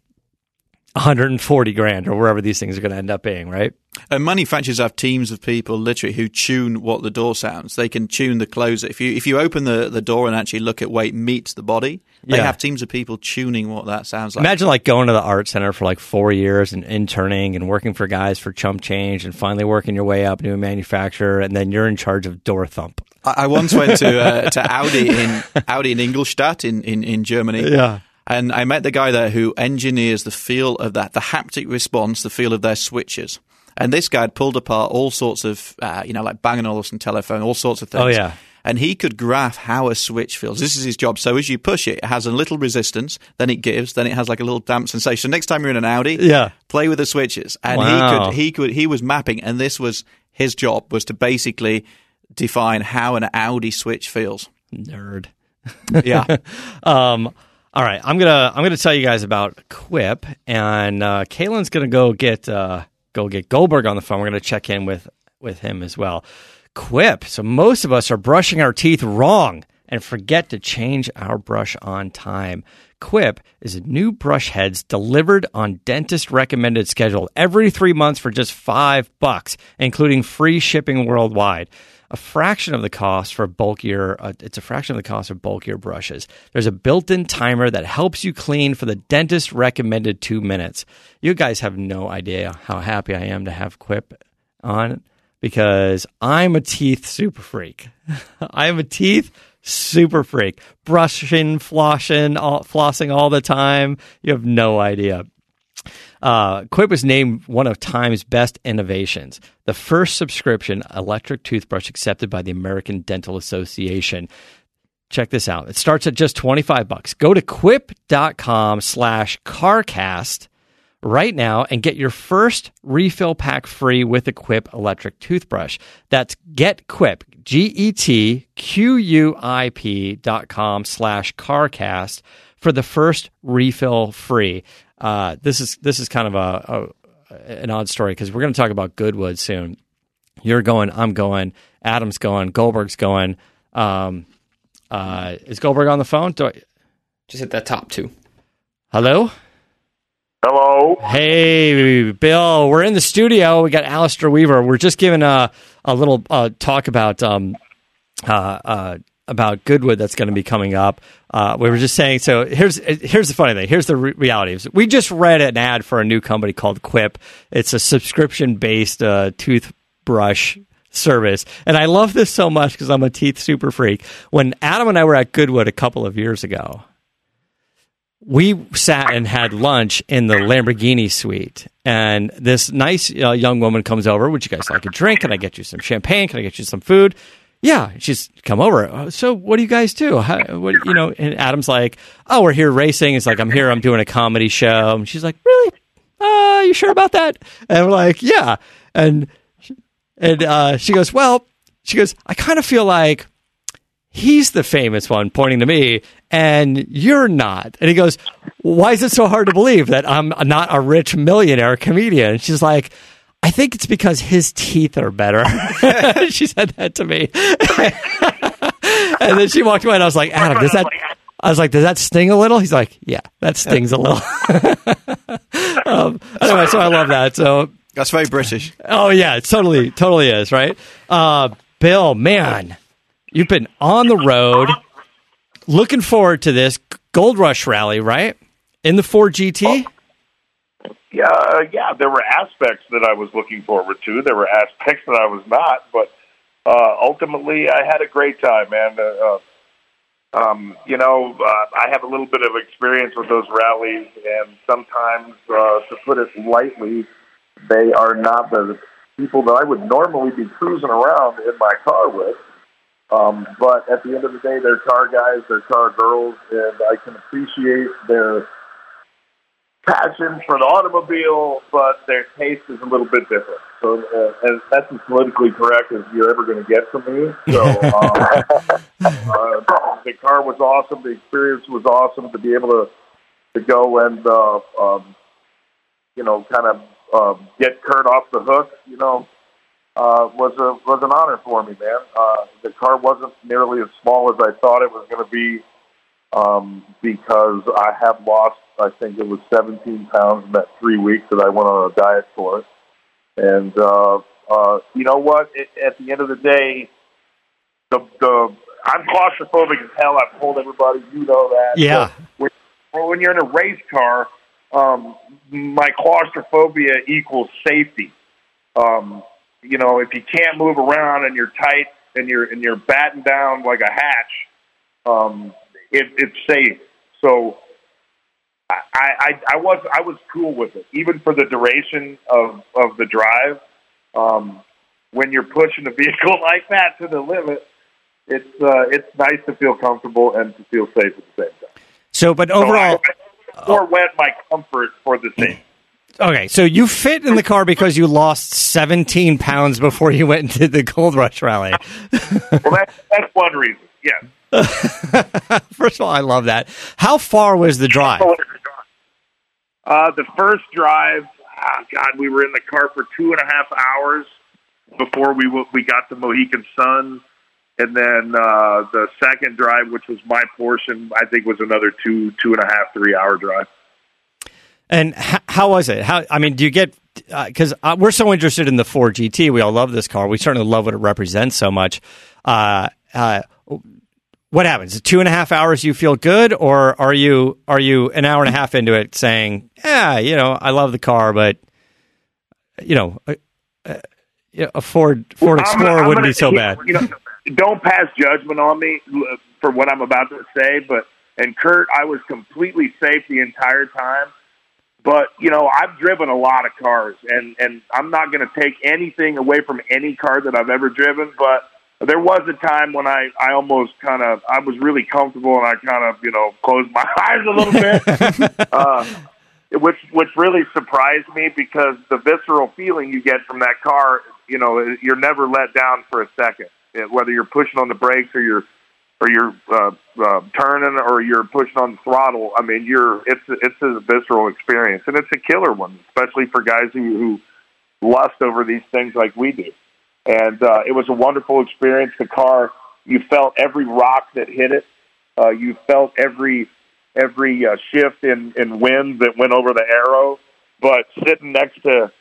140 grand or wherever these things are going to end up being, right? And manufacturers have teams of people literally who tune what the door sounds. They can tune the closer. If you if you open the, the door and actually look at weight meets the body, they Yeah. have teams of people tuning what that sounds like. Imagine like going to the art center for like four years and interning and working for guys for chump change and finally working your way up to a manufacturer and then you're in charge of door thump. I, I once went to uh, to Audi in Audi in Ingolstadt in, in, in Germany. Yeah. And I met the guy there who engineers the feel of that, the haptic response, the feel of their switches. And this guy had pulled apart all sorts of, uh, you know, like Bang & Olufsen telephone, all sorts of things. Oh, yeah. And he could graph how a switch feels. This is his job. So as you push it, it has a little resistance, then it gives, then it has like a little damp sensation. Next time you're in an Audi, Yeah. play with the switches. And Wow. he could, he could, he was mapping, and this was his job was to basically define how an Audi switch feels. Nerd. Yeah. <laughs> Um, all right, I'm gonna I'm gonna tell you guys about Quip, and uh, Kaylin's gonna go get uh, go get Goldberg on the phone. We're gonna check in with with him as well. Quip. So most of us are brushing our teeth wrong and forget to change our brush on time. Quip is new brush heads delivered on dentist recommended schedule every three months for just five bucks, including free shipping worldwide a fraction of the cost for bulkier uh, it's a fraction of the cost of bulkier brushes. There's a built-in timer that helps you clean for the dentist recommended two minutes. You guys have no idea how happy i am to have quip on because i'm a teeth super freak. <laughs> I am a teeth super freak. Brushing flossing all, flossing all the time. You have no idea uh, Quip was named one of Time's best innovations, the first subscription electric toothbrush accepted by the American Dental Association. Check this out. It starts at just 25 bucks. Go to quip.com slash carcast right now and get your first refill pack free with a Quip electric toothbrush. That's get Quip, G E T Q U I P dot com slash carcast for the first refill free. Uh, this is this is kind of a, a an odd story because we're going to talk about Goodwood soon. You're going, I'm going, Adam's going, Goldberg's going. Um, uh, is Goldberg on the phone? Do I, Just hit that top two. hello? Hello. Hey, Bill, we're in the studio. We got Alistair Weaver. We're just giving a, a little uh, talk about um, uh, uh, about Goodwood that's going to be coming up. Uh, we were just saying. So here's here's the funny thing. Here's the re- reality. We just read an ad for a new company called Quip. It's a subscription based uh, toothbrush service, and I love this so much because I'm a teeth super freak. When Adam and I were at Goodwood a couple of years ago, we sat and had lunch in the Lamborghini suite. And this nice uh, young woman comes over. Would you guys like a drink? Can I get you some champagne? Can I get you some food? Yeah, she's come over. "Oh, So, what do you guys do? How, what, you know, and Adam's like, "Oh, we're here racing." It's like, "I'm here. I'm doing a comedy show." And she's like, "Really? Uh, you sure about that?" And we're like, "Yeah." And and uh, she goes, "Well," she goes, "I kind of feel like." he's the famous one, pointing to me, and you're not. And he goes, Why is it so hard to believe that I'm not a rich millionaire comedian? And she's like, I think it's because his teeth are better. <laughs> <laughs> she said that to me. <laughs> and then she walked away, and I was like, Adam, does that. I was like, does that sting a little? He's like, yeah, that stings a little. um, anyway, so I love that. So That's very British. Oh yeah, it totally, totally is right. Uh, Bill, man, you've been on the road, looking forward to this Gold Rush rally, right? In the Ford GT. Yeah, uh, yeah. There were aspects that I was looking forward to. There were aspects that I was not, but uh, ultimately, I had a great time, man. Uh, uh, um, you know, uh, I have a little bit of experience with those rallies, and sometimes, uh, to put it lightly, they are not the people that I would normally be cruising around in my car with. Um, but at the end of the day, they're car guys, they're car girls, and I can appreciate their passion for the automobile, but their taste is a little bit different. So uh, and that's as politically correct as you're ever going to get from me. So um, <laughs> uh, the car was awesome. The experience was awesome to be able to to go and uh, um, you know kind of uh, get Kurt off the hook. You know. Uh, was a was an honor for me, man. Uh, the car wasn't nearly as small as I thought it was going to be um, because I have lost I think it was 17 pounds in that three weeks that I went on a diet for it. And uh, uh, you know what? It, at the end of the day, the the I'm claustrophobic as hell. I've told everybody, you know that. Yeah. But when, when you're in a race car, um, my claustrophobia equals safety. Um, you know, if you can't move around and you're tight and you're and you're batting down like a hatch, um, it, it's safe. So I, I I was I was cool with it, even for the duration of of the drive. Um, when you're pushing a vehicle <laughs> like that to the limit, it's uh, it's nice to feel comfortable and to feel safe at the same time. So, but So overall, I, I forewent my comfort for the safety. okay. So you fit in the car because you lost 17 pounds before you went into the Gold Rush Rally. Well, that's that's one reason. Yes. <laughs> First of all, I love that. How far was the drive? Uh, the first drive, ah, God, we were in the car for two and a half hours before we w- we got to Mohegan Sun, and then uh, the second drive, which was my portion, I think was another two two and a half three hour drive. And h- how was it? How I mean, do you get because uh, we're so interested in the Ford GT? We all love this car. We certainly love what it represents so much. Uh, uh, what happens? Two and a half hours, you feel good, or are you are you an hour and a half into it saying, "Yeah, you know, I love the car, but you know, a, a, a Ford Ford Explorer gonna- wouldn't gonna- be so bad." You know, don't pass judgment on me uh, for what I'm about to say, but and Kurt, I was completely safe the entire time. But you know, I've driven a lot of cars, and and I'm not going to take anything away from any car that I've ever driven. But there was a time when I I almost kind of I was really comfortable, and I kind of you know closed my <laughs> eyes a little bit. <laughs> uh, which which really surprised me because the visceral feeling you get from that car, you know, you're never let down for a second. Whether you're pushing on the brakes or you're or you're uh, uh, turning or you're pushing on the throttle, I mean, you're it's it's a visceral experience and it's a killer one, especially for guys who, who lust over these things like we do. And uh, it was a wonderful experience. The car, you felt every rock that hit it. Uh, you felt every every uh, shift in, in wind that went over the arrow. But sitting next to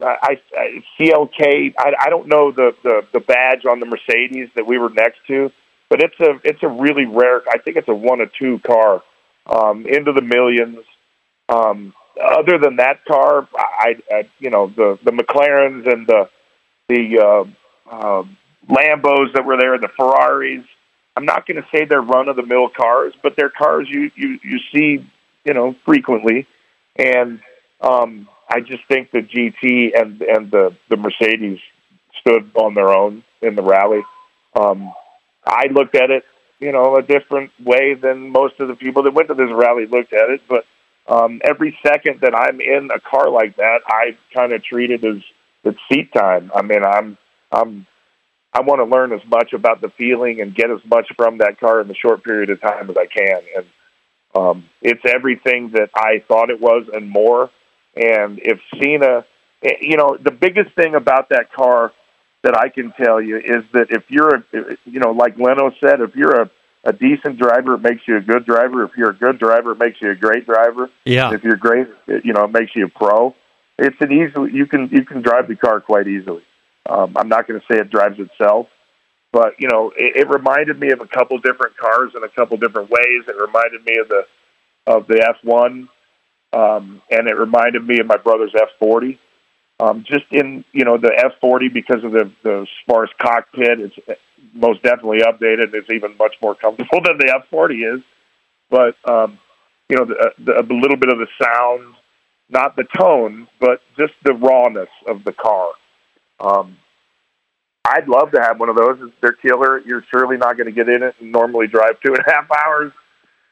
I, I CLK, I, I don't know the, the the badge on the Mercedes that we were next to, but it's a it's a really rare. I think it's a one of two car um, into the millions. Um, other than that car, I, I you know the the McLarens and the the uh, uh, Lambos that were there, the Ferraris. I'm not going to say they're run of the mill cars, but they're cars you you you see you know frequently, and um, I just think the GT and and the the Mercedes stood on their own in the rally. Um, I looked at it, you know, a different way than most of the people that went to this rally looked at it. But um, every second that I'm in a car like that, I kind of treat it as it's seat time. I mean, I'm I'm I want to learn as much about the feeling and get as much from that car in the short period of time as I can. And um, it's everything that I thought it was and more. And if Cena, eh, you know, the biggest thing about that car that I can tell you is that if you're a, you know, like Leno said, if you're a, a decent driver, it makes you a good driver. If you're a good driver, it makes you a great driver. Yeah. If you're great, it, you know, it makes you a pro. It's an easy, you can, you can drive the car quite easily. Um, I'm not going to say it drives itself, but you know, it, it reminded me of a couple different cars in a couple different ways. It reminded me of the, of the F1, um, and it reminded me of my brother's F40 um, just in you know the F40 because of the the sparse cockpit. It's most definitely updated. And it's even much more comfortable <laughs> than the F40 is. But um, you know the, the, a little bit of the sound, not the tone, but just the rawness of the car. Um, I'd love to have one of those. They're killer. You're surely not going to get in it and normally drive two and a half hours.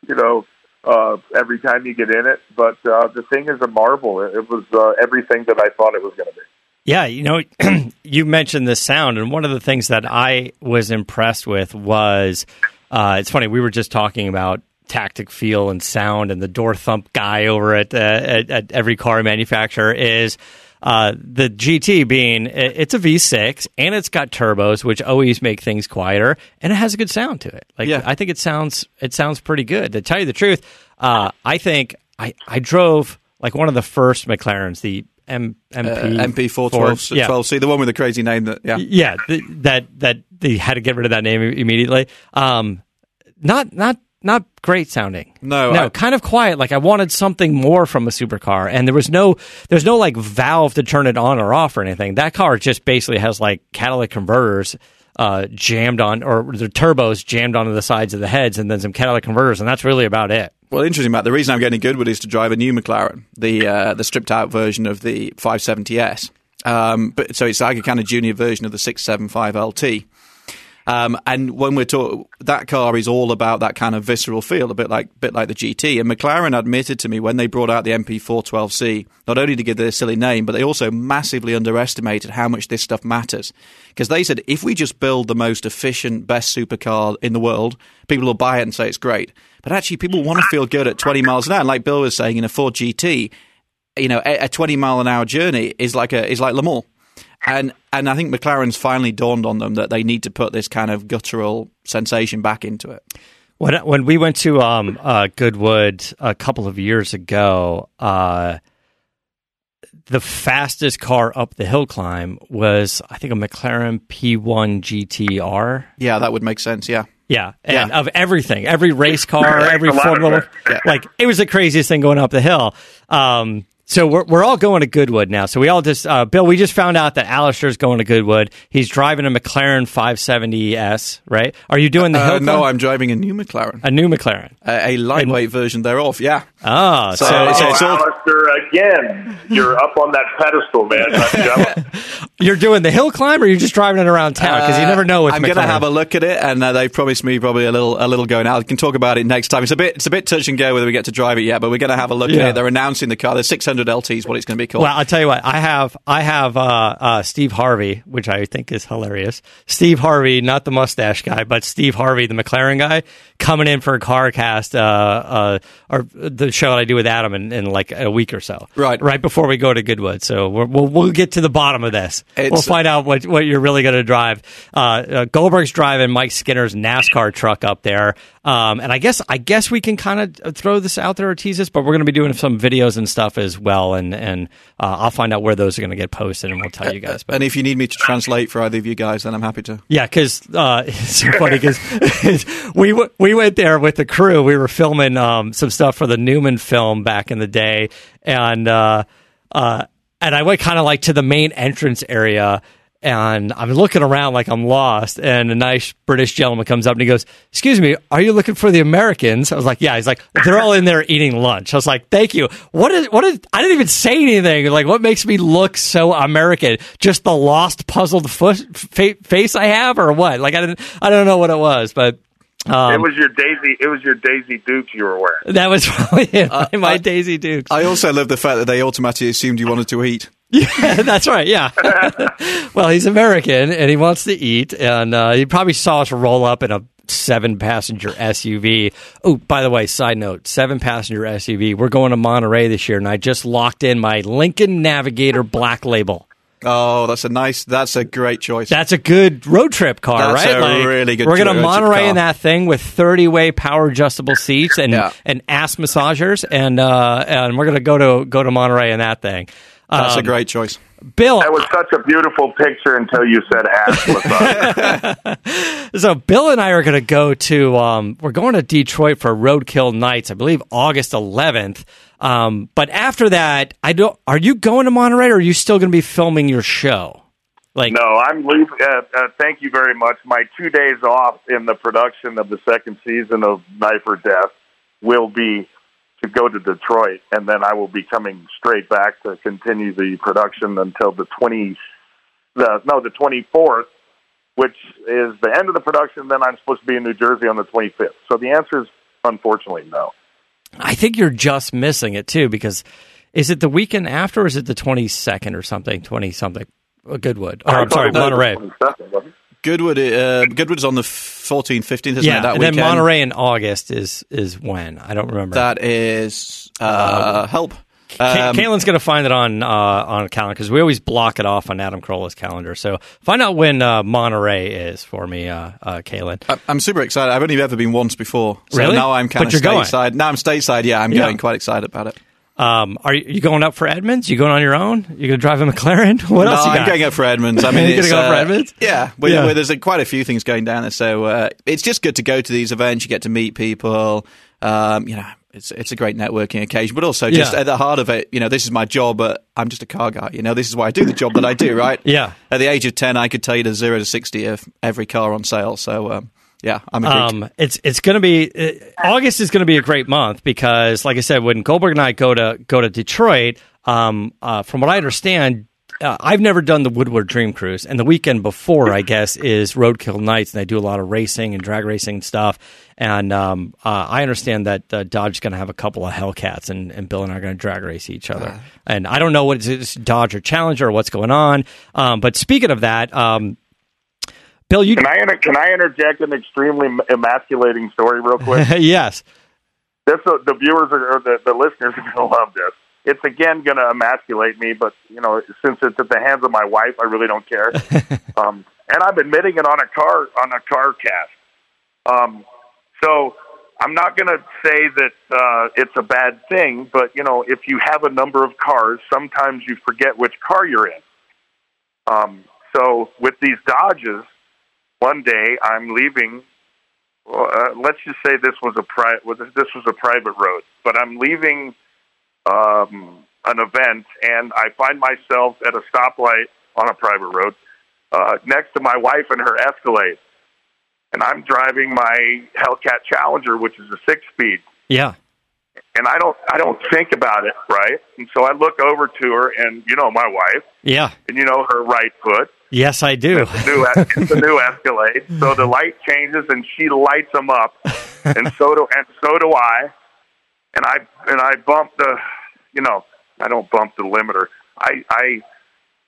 You know, uh, every time you get in it. But uh, the thing is a marvel. It, was uh, everything that I thought it was going to be. Yeah, you know, <clears throat> you mentioned the sound, and one of the things that I was impressed with was uh, it's funny, we were just talking about tactic feel and sound, and the door thump guy over at, uh, at, at every car manufacturer is. Uh, the GT being it's a V6 and it's got turbos, which always make things quieter, and it has a good sound to it. Like Yeah. I think it sounds it sounds pretty good. To tell you the truth, uh, I think I I drove like one of the first McLarens, the M, MP Uh, MP four twelve twelve C, the one with the crazy name that yeah. yeah, th- that that they had to get rid of that name immediately. Um, not not not great sounding. No, no, I- kind of quiet. Like I wanted something more from a supercar, and there was no there's no like valve to turn it on or off or anything. That car just basically has like catalytic converters. Uh, jammed on, or the turbos jammed onto the sides of the heads, and then some catalytic converters, and that's really about it. Well, interesting, Matt. The reason I'm getting Goodwood is to drive a new McLaren, the uh, the stripped out version of the 570S. Um, but so it's like a kind of junior version of the 675 LT. Um, and when we're talking, that car is all about that kind of visceral feel, a bit like bit like the GT. And McLaren admitted to me when they brought out the MP412C, not only to give their silly name, but they also massively underestimated how much this stuff matters. Because they said if we just build the most efficient, best supercar in the world, people will buy it and say it's great. But actually, people want to feel good at 20 miles an hour. And like Bill was saying, in a Ford GT, you know, a, a 20 mile an hour journey is like a is like Le Mans. And and I think McLaren's finally dawned on them that they need to put this kind of guttural sensation back into it. When when we went to um, uh, Goodwood a couple of years ago, uh, the fastest car up the hill climb was I think a McLaren P1 GTR. Yeah, that would make sense. Yeah. Yeah, and Yeah. of everything, every race car, every a Formula, it. like it was the craziest thing going up the hill. Um, so we're we're all going to Goodwood now. So we all just uh, Bill, we just found out that Alistair's going to Goodwood. He's driving a McLaren 570s, right? Are you doing the Uh, hill? no. I'm driving a new McLaren, a new McLaren. a, a lightweight version thereof. Yeah. Oh, so, So- Oh, so Alistair, again, you're up on that pedestal, man. <laughs> You're doing the hill climb, or you're just driving it around town? Because you never know with I'm going to have a look at it, and uh, they've promised me probably a little a little going out. I can talk about it next time. It's a bit it's a bit touch and go whether we get to drive it yet, but we're going to have a look Yeah. at it. They're announcing the car. The 600 LT is what it's going to be called. Well, I'll tell you what. I have I have uh, uh, Steve Harvey, which I think is hilarious. Steve Harvey, not the mustache guy, but Steve Harvey, the McLaren guy, coming in for a car cast, uh, uh, or the show that I do with Adam in, in like a week or so. Right. right before we go to Goodwood. So we're, we'll we'll get to the bottom of this. It's- we'll find out what what you're really going to drive. Uh, uh, Goldberg's driving Mike Skinner's NASCAR truck up there. Um, and I guess I guess we can kind of throw this out there or tease this, but we're going to be doing some videos and stuff as well, and and uh, I'll find out where those are going to get posted, and we'll tell you guys. But and if you need me to translate for either of you guys, then I'm happy to. yeah, because uh, <laughs> it's so funny because <laughs> we w- we went there with the crew. We were filming um, some stuff for the Newman film back in the day, and uh, uh, and I went kind of like to the main entrance area. And I'm looking around like I'm lost, and a nice British gentleman comes up and he goes, "Excuse me, are you looking for the Americans?" I was like, "Yeah." He's like, "They're all in there eating lunch." I was like, "Thank you." What is what is? I didn't even say anything. Like, what makes me look so American? Just the lost, puzzled foot, fa- face I have, or what? Like, I didn't, I don't know what it was, but um, it was your Daisy. It was your Daisy Dukes you were wearing. that was <laughs> probably it. my, my I- Daisy Dukes. I also love the fact that they automatically assumed you wanted to eat. <laughs> Yeah, that's right. Yeah. <laughs> well, he's American and he wants to eat, and uh, he probably saw us roll up in a seven-passenger SUV. Oh, by the way, side note: seven-passenger SUV. We're going to Monterey this year, and I just locked in my Lincoln Navigator Black Label. Oh, that's a nice. That's a great choice. That's a good road trip car, That's right? a really good We're going to Monterey in that thing with 30-way power adjustable seats and Yeah. and ass massagers, and uh, and we're going to go to go to Monterey in that thing. That's a Um, great choice. Bill. That was such a beautiful picture until you said ass. <laughs> So Bill and I are going to go to um, we're going to Detroit for Roadkill Nights, I believe August 11th. Um, but after that, I don't. Are you going to Monterey, or are you still going to be filming your show? Like, no, I'm leaving. Uh, uh, thank you very much. My two days off in the production of the second season of Knife or Death will be to go to Detroit, and then I will be coming straight back to continue the production until the twenty, the no, the twenty fourth, which is the end of the production. Then I'm supposed to be in New Jersey on the twenty fifth. So the answer is unfortunately no. I think you're just missing it too because is it the weekend after, or is it the 22nd or something, 20 something? Goodwood. Or, I'm sorry, thought it was Monterey. 22nd, wasn't it? Goodwood. Uh, Goodwood's on the 14th, 15th, isn't Yeah, it? That and weekend. then Monterey in August is is when I don't remember. That is uh, help. Ca- Um, Caitlin's going to find it on uh, on a calendar because we always block it off on Adam Carolla's calendar. So find out when uh, Monterey is for me, uh, uh, Caitlin. I- I'm super excited. I've only ever been once before. So Really? now I'm kind But of you're going. stateside. Now I'm stateside. Yeah, I'm Yeah. going quite excited about it. Um, are you, you going up for Edmunds? You going on your own? You going to drive a McLaren? <laughs> What no, else you I'm going up for Edmunds. I <laughs> mean, it's, gonna go for uh, Edmunds? Yeah, well, Yeah. well, there's a, quite a few things going down there, so uh, it's just good to go to these events. You get to meet people. Um, you know, it's it's a great networking occasion, but also just Yeah. at the heart of it, you know, this is my job. But I'm just a car guy. You know, this is why I do the job that I do. Right? <laughs> Yeah. At the age of ten, I could tell you the zero to sixty of every car on sale. So um, yeah, I'm a. Um, it's it's going to be uh, August is going to be a great month because, like I said, when Goldberg and I go to go to Detroit, um, uh, from what I understand, uh, I've never done the Woodward Dream Cruise, and the weekend before, I guess, is Roadkill Nights, and they do a lot of racing and drag racing and stuff. And um, uh, I understand that uh, Dodge is going to have a couple of Hellcats, and, and Bill and I are going to drag race each other. and I don't know what it's Dodge or Challenger or what's going on. Um, but speaking of that, um, Bill, you Can I inter- can I interject an extremely emasculating story real quick? <laughs> yes. this uh, the viewers are, or the, the listeners are going <laughs> to love this. It's again going to emasculate me, but you know, since it's at the hands of my wife, I really don't care. <laughs> um, and I'm admitting it on a car on a car cast. Um, so I'm not going to say that uh, it's a bad thing, but you know, if you have a number of cars, sometimes you forget which car you're in. Um, so with these Dodges, one day I'm leaving well, uh, let's just say this was a pri- this was a private road, but I'm leaving um, an event, and I find myself at a stoplight on a private road uh, next to my wife and her Escalade, and I'm driving my Hellcat Challenger, which is a six-speed, Yeah. and I don't I don't think about it, right? And so I look over to her, and you know my wife, Yeah. and you know her right foot, Yes, I do. new it's new Escalade. So the light changes and she lights them up, and so do and so do I. And I and I bump the, you know, I don't bump the limiter. I I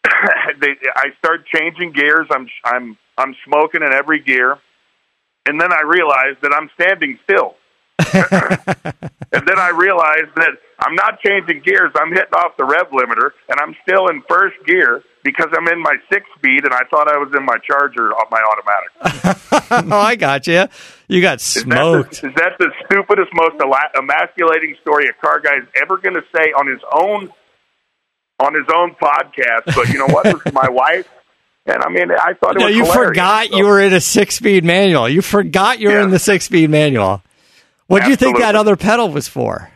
<coughs> they, I start changing gears. I'm I'm I'm smoking in every gear, and then I realize that I'm standing still. <laughs> and then I realized that I'm not changing gears. I'm hitting off the rev limiter, and I'm still in first gear because I'm in my six speed, and I thought I was in my Charger on my automatic. <laughs> oh, I got you. You got Is that, smoked. the, is that the stupidest, most emasculating story a car guy is ever going to say on his own on his own podcast? But you know what? <laughs> This is my wife, and I mean, I thought it No, was you forgot So- you were in a six-speed manual. You forgot you were Yeah. in the six-speed manual. What do you think that other pedal was for?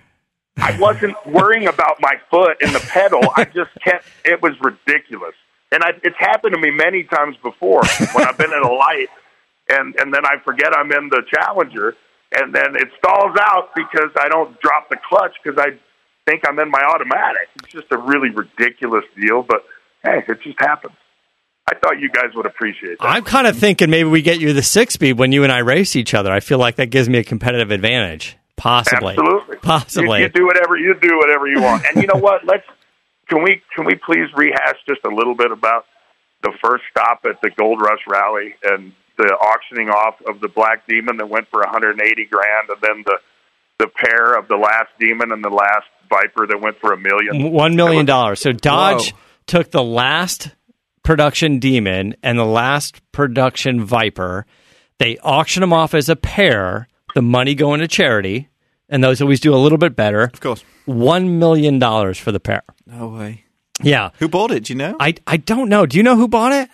I wasn't worrying about my foot and the pedal. I just kept. It was ridiculous, and I, it's happened to me many times before when I've been at a light, and and then I forget I'm in the Challenger, and then it stalls out because I don't drop the clutch because I think I'm in my automatic. It's just a really ridiculous deal, but hey, it just happens. I thought you guys would appreciate that. I'm kind of thinking maybe we get you the six-speed when you and I race each other. I feel like that gives me a competitive advantage. Possibly. Absolutely, Possibly. You, you do whatever you do whatever you want. And you know what? Let's can we can we please rehash just a little bit about the first stop at the Gold Rush Rally and the auctioning off of the Black Demon that went for 180 grand, and then the the pair of the last Demon and the last Viper that went for a million. One million dollars. So Dodge Whoa. took the last production Demon and the last production Viper. They auction them off as a pair. The money going to charity, and those always do a little bit better. Of course. One million dollars for the pair. No way. Yeah, Who bought it? Do you know? I I don't know. Do you know who bought it?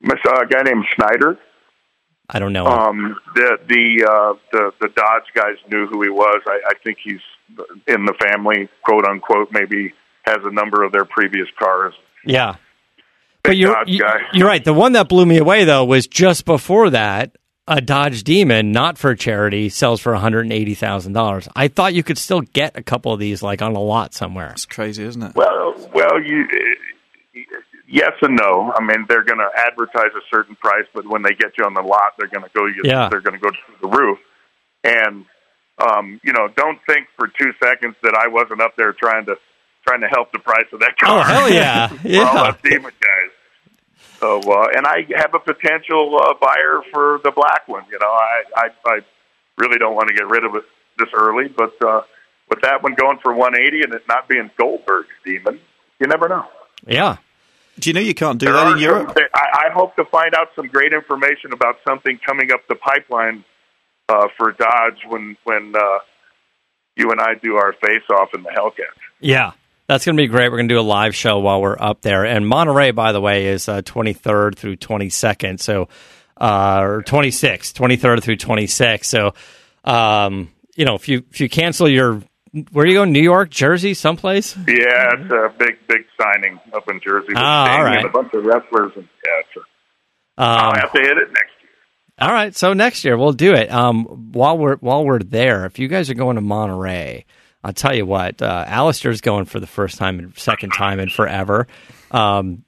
Miss- uh, a guy named Schneider. I don't know. Um, the the uh, the the Dodge guys knew who he was. I, I think he's in the family, quote unquote. Maybe has a number of their previous cars. yeah, but you're Dodge you, guy. you're right. The one that blew me away though was just before that. A Dodge Demon, not for charity, sells for one hundred eighty thousand dollars. I thought you could still get a couple of these, like on a lot somewhere. It's crazy, isn't it? Well, well, you yes and no. I mean, they're going to advertise a certain price, but when they get you on the lot, they're going to go. You, Yeah. they're going to go to the roof. And um, you know, don't think for two seconds that I wasn't up there trying to trying to help the price of that car. Oh hell yeah, <laughs> for all yeah. us demon guys. So, uh, and I have a potential uh, buyer for the black one. You know, I, I, I really don't want to get rid of it this early, but uh, with that one going for 180 and it not being Goldberg's demon, you never know. Yeah. Do you know you can't do There that in Europe? some- I, I hope to find out some great information about something coming up the pipeline uh, for Dodge when when uh, you and I do our face off in the Hellcat. Yeah. That's going to be great. We're going to do a live show while we're up there. And Monterey, by the way, is uh, 23rd through 22nd. So, uh, or 26th, 23rd through 26th. So, um, you know, if you if you cancel your, where are you going? New York, Jersey, someplace? Yeah, it's a big big signing up in Jersey Ah, all right. a bunch of wrestlers and yeah, a, Um, I'll have to hit it next year. All right, so next year we'll do it. Um, while we're while we're there, if you guys are going to Monterey, I'll tell you what. Uh, Alistair's going for the first time and second time in forever. Um,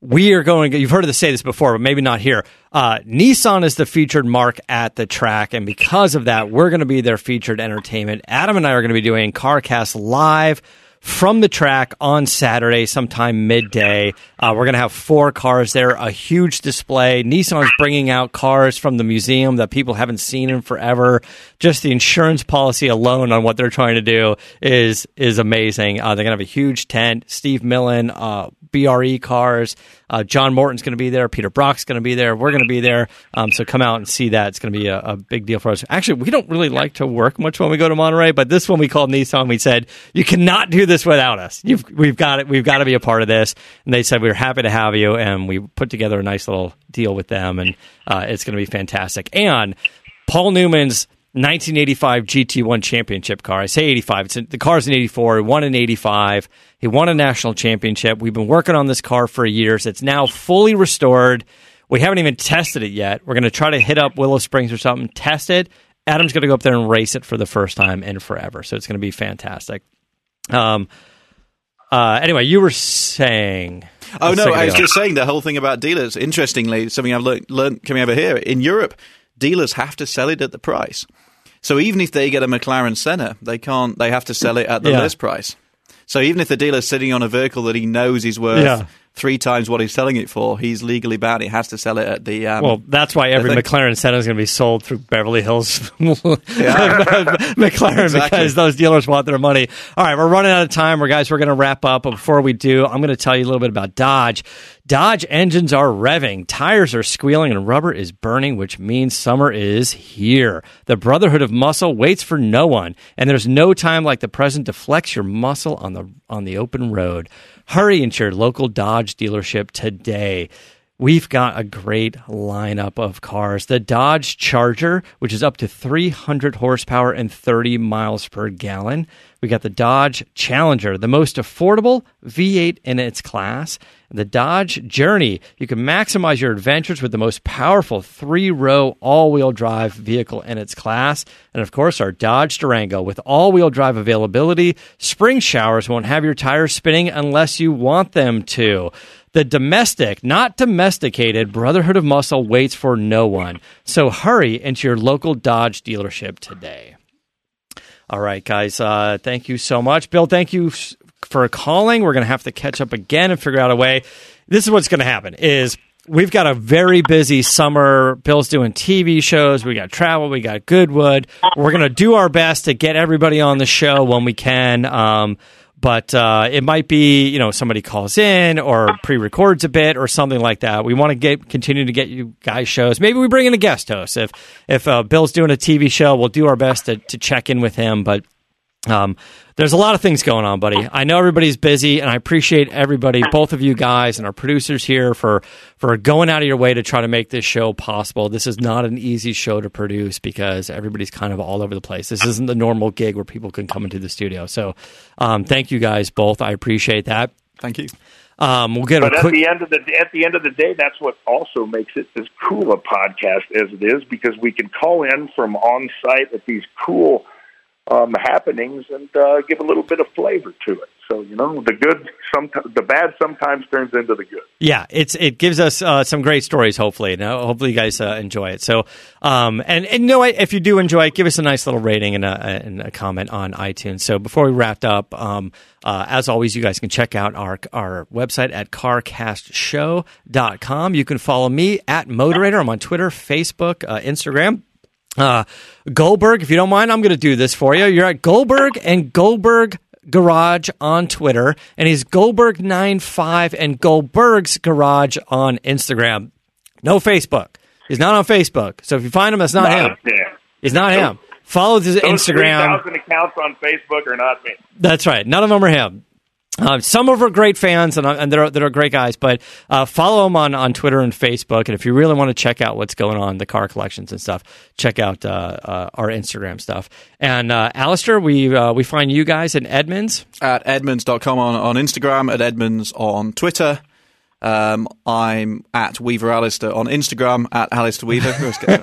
we are going. You've heard us say this before, but maybe not here. Uh, Nissan is the featured marque at the track, and because of that, we're going to be their featured entertainment. Adam and I are going to be doing CarCast live from the track on Saturday, sometime midday. Uh, we're going to have four cars there, a huge display. Nissan's bringing out cars from the museum that people haven't seen in forever. Just the insurance policy alone on what they're trying to do is is amazing. Uh, they're going to have a huge tent. Steve Millen, uh, BRE cars. Uh, John Morton's going to be there. Peter Brock's going to be there. We're going to be there. Um, so come out and see that. It's going to be a, a big deal for us. Actually, we don't really like to work much when we go to Monterey, but this one we called Nissan. We said you cannot do this without us. You've, we've got it. We've got to be a part of this. And they said we are happy to have you, and we put together a nice little deal with them, and uh, it's going to be fantastic. And Paul Newman's 1985 GT1 championship car. I say 85. It's in, the car's in 84. He won in 85. He won a national championship. We've been working on this car for years. It's now fully restored. We haven't even tested it yet. We're going to try to hit up Willow Springs or something, test it. Adam's going to go up there and race it for the first time in forever. So it's going to be fantastic. Um, uh, anyway, you were saying. Oh no, I was ago. just saying the whole thing about dealers. Interestingly, something I've learned, learned coming over here in Europe, dealers have to sell it at the price. So even if they get a McLaren Senna, they can't. They have to sell it at the Yeah. list price. So even if the dealer's sitting on a vehicle that he knows is worth Yeah. three times what he's selling it for, he's legally bound. He has to sell it at the. Um, Well, that's why every McLaren Senna is going to be sold through Beverly Hills <laughs> <laughs> McLaren Exactly. because those dealers want their money. All right, we're running out of time. We're guys, we're going to wrap up. But before we do, I'm going to tell you a little bit about Dodge. Dodge engines are revving, tires are squealing, and rubber is burning, which means summer is here. The Brotherhood of Muscle waits for no one, and there's no time like the present to flex your muscle on the on the open road. Hurry into your local Dodge dealership today. We've got a great lineup of cars. The Dodge Charger, which is up to 300 horsepower and 30 miles per gallon. We got the Dodge Challenger, the most affordable V8 in its class. The Dodge Journey, you can maximize your adventures with the most powerful three row all wheel drive vehicle in its class. And of course, our Dodge Durango with all wheel drive availability. Spring showers won't have your tires spinning unless you want them to. The domestic, not domesticated Brotherhood of Muscle waits for no one. So hurry into your local Dodge dealership today. All right, guys. Uh, thank you so much, Bill. Thank you for calling. We're going to have to catch up again and figure out a way. This is what's going to happen: is we've got a very busy summer. Bill's doing TV shows. We got travel. We got Goodwood. We're going to do our best to get everybody on the show when we can. Um, but uh, it might be you know somebody calls in or pre-records a bit or something like that. We want to get continue to get you guys shows. Maybe we bring in a guest host if if uh, Bill's doing a TV show. We'll do our best to, to check in with him, but. Um, there's a lot of things going on, buddy. I know everybody's busy, and I appreciate everybody, both of you guys and our producers here, for for going out of your way to try to make this show possible. This is not an easy show to produce because everybody's kind of all over the place. This isn't the normal gig where people can come into the studio. So, um, thank you guys both. I appreciate that. thank you. Um, we'll get But a at quick. the end of the at the end of the day, that's what also makes it as cool a podcast as it is because we can call in from on site at these cool um, happenings and uh, give a little bit of flavor to it. So you know, the good sometimes the bad sometimes turns into the good. Yeah, it's it gives us uh, some great stories. Hopefully, and uh, hopefully you guys uh, enjoy it. So, um, and and know? If you do enjoy it, give us a nice little rating and a, and a comment on iTunes. So before we wrap up, um, uh, as always, you guys can check out our our website at carcastshow.com. You can follow me at Motorator. I'm on Twitter, Facebook, uh, Instagram. Uh, Goldberg, if you don't mind, I'm going to do this for you. You're at Goldberg and Goldberg Garage on Twitter, and he's Goldberg95 and Goldberg's Garage on Instagram. No Facebook. He's not on Facebook. So if you find him, that's not, Not him. a. He's not him. Follow his Those Instagram. 3,000 accounts on Facebook are not me. That's right. None of them are him. Uh, some of our great fans and, uh, and they're, they're great guys, but uh, follow them on, on Twitter and Facebook. And if you really want to check out what's going on, the car collections and stuff, check out uh, uh, our Instagram stuff. And uh, Alistair, we uh, we find you guys in Edmunds. At edmunds.com on, on Instagram, at Edmunds on Twitter. Um, I'm at Weaver Alistair on Instagram, at Alistair Weaver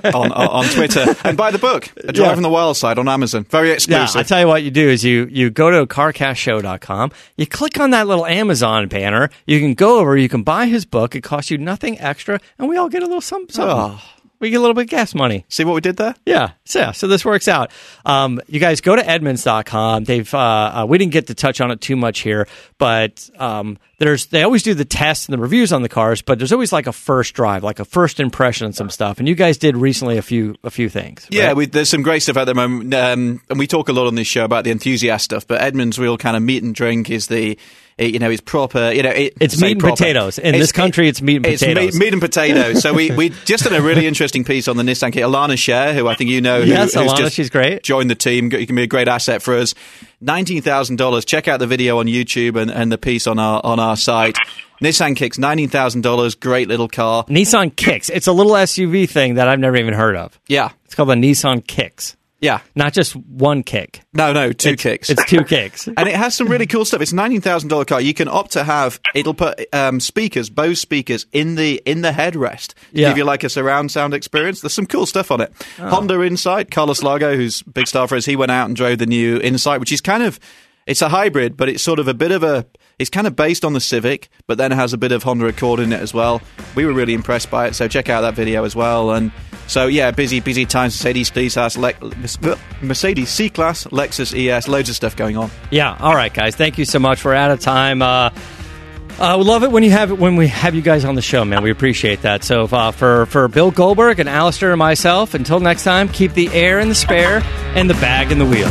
on, on, on Twitter. <laughs> And buy the book, A Drive Yeah. on the Wild Side on Amazon. Very exclusive. Yeah. I tell you what you do is you you go to carcastshow.com, you click on that little Amazon banner, you can go over, you can buy his book, it costs you nothing extra, and we all get a little something. something. We get a little bit of gas money. See what we did there? Yeah, so yeah, so this works out. Um, you guys go to Edmunds.com. They've uh, uh, we didn't get to touch on it too much here, but um, there's they always do the tests and the reviews on the cars, but there's always like a first drive, like a first impression and some stuff. And you guys did recently a few a few things. Yeah, we, there's some great stuff at the moment, um, and we talk a lot on this show about the enthusiast stuff. But Edmund's real kind of meat and drink is the, eh, you know, is proper. You know, it, It's meat and proper. potatoes. In this country, it's meat and it's potatoes. Meat, meat and potatoes. so we we <laughs> just did a really interesting piece on the Nissan kit. Elana Scherr, who I think you know, who, Yes, who's Elana, she's great. Joined the team. You can be a great asset for us. Nineteen thousand dollars. Check out the video on YouTube and, and the piece on our on our site. Nissan kicks nineteen thousand dollars. Great little car. Nissan Kicks. It's a little SUV thing that I've never even heard of. Yeah, It's called the Nissan Kicks, yeah. not just one kick. No, no, two It's- kicks. It's two kicks. <laughs> and it has some really cool stuff. It's a nineteen thousand dollar car. You can opt to have it'll put um, speakers, Bose speakers, in the in the headrest. to Yeah. Give you like a surround sound experience. There's some cool stuff on it. Oh. Honda Insight, Carlos Lago, who's big star for us, he went out and drove the new Insight, which is kind of it's a hybrid, but it's sort of a bit of a it's kind of based on the Civic, but then it has a bit of Honda Accord in it as well. We were really impressed by it, so check out that video as well. And so yeah, busy busy times. Mercedes C class, Le- Mercedes C class, Lexus ES, loads of stuff going on. Yeah. All right, guys. Thank you so much. We're out of time. Uh, uh, love it when you have when we have you guys on the show, man. We appreciate that. So uh, for for Bill Goldberg and Alistair and myself, until next time, keep the air in the spare and the bag in the wheel.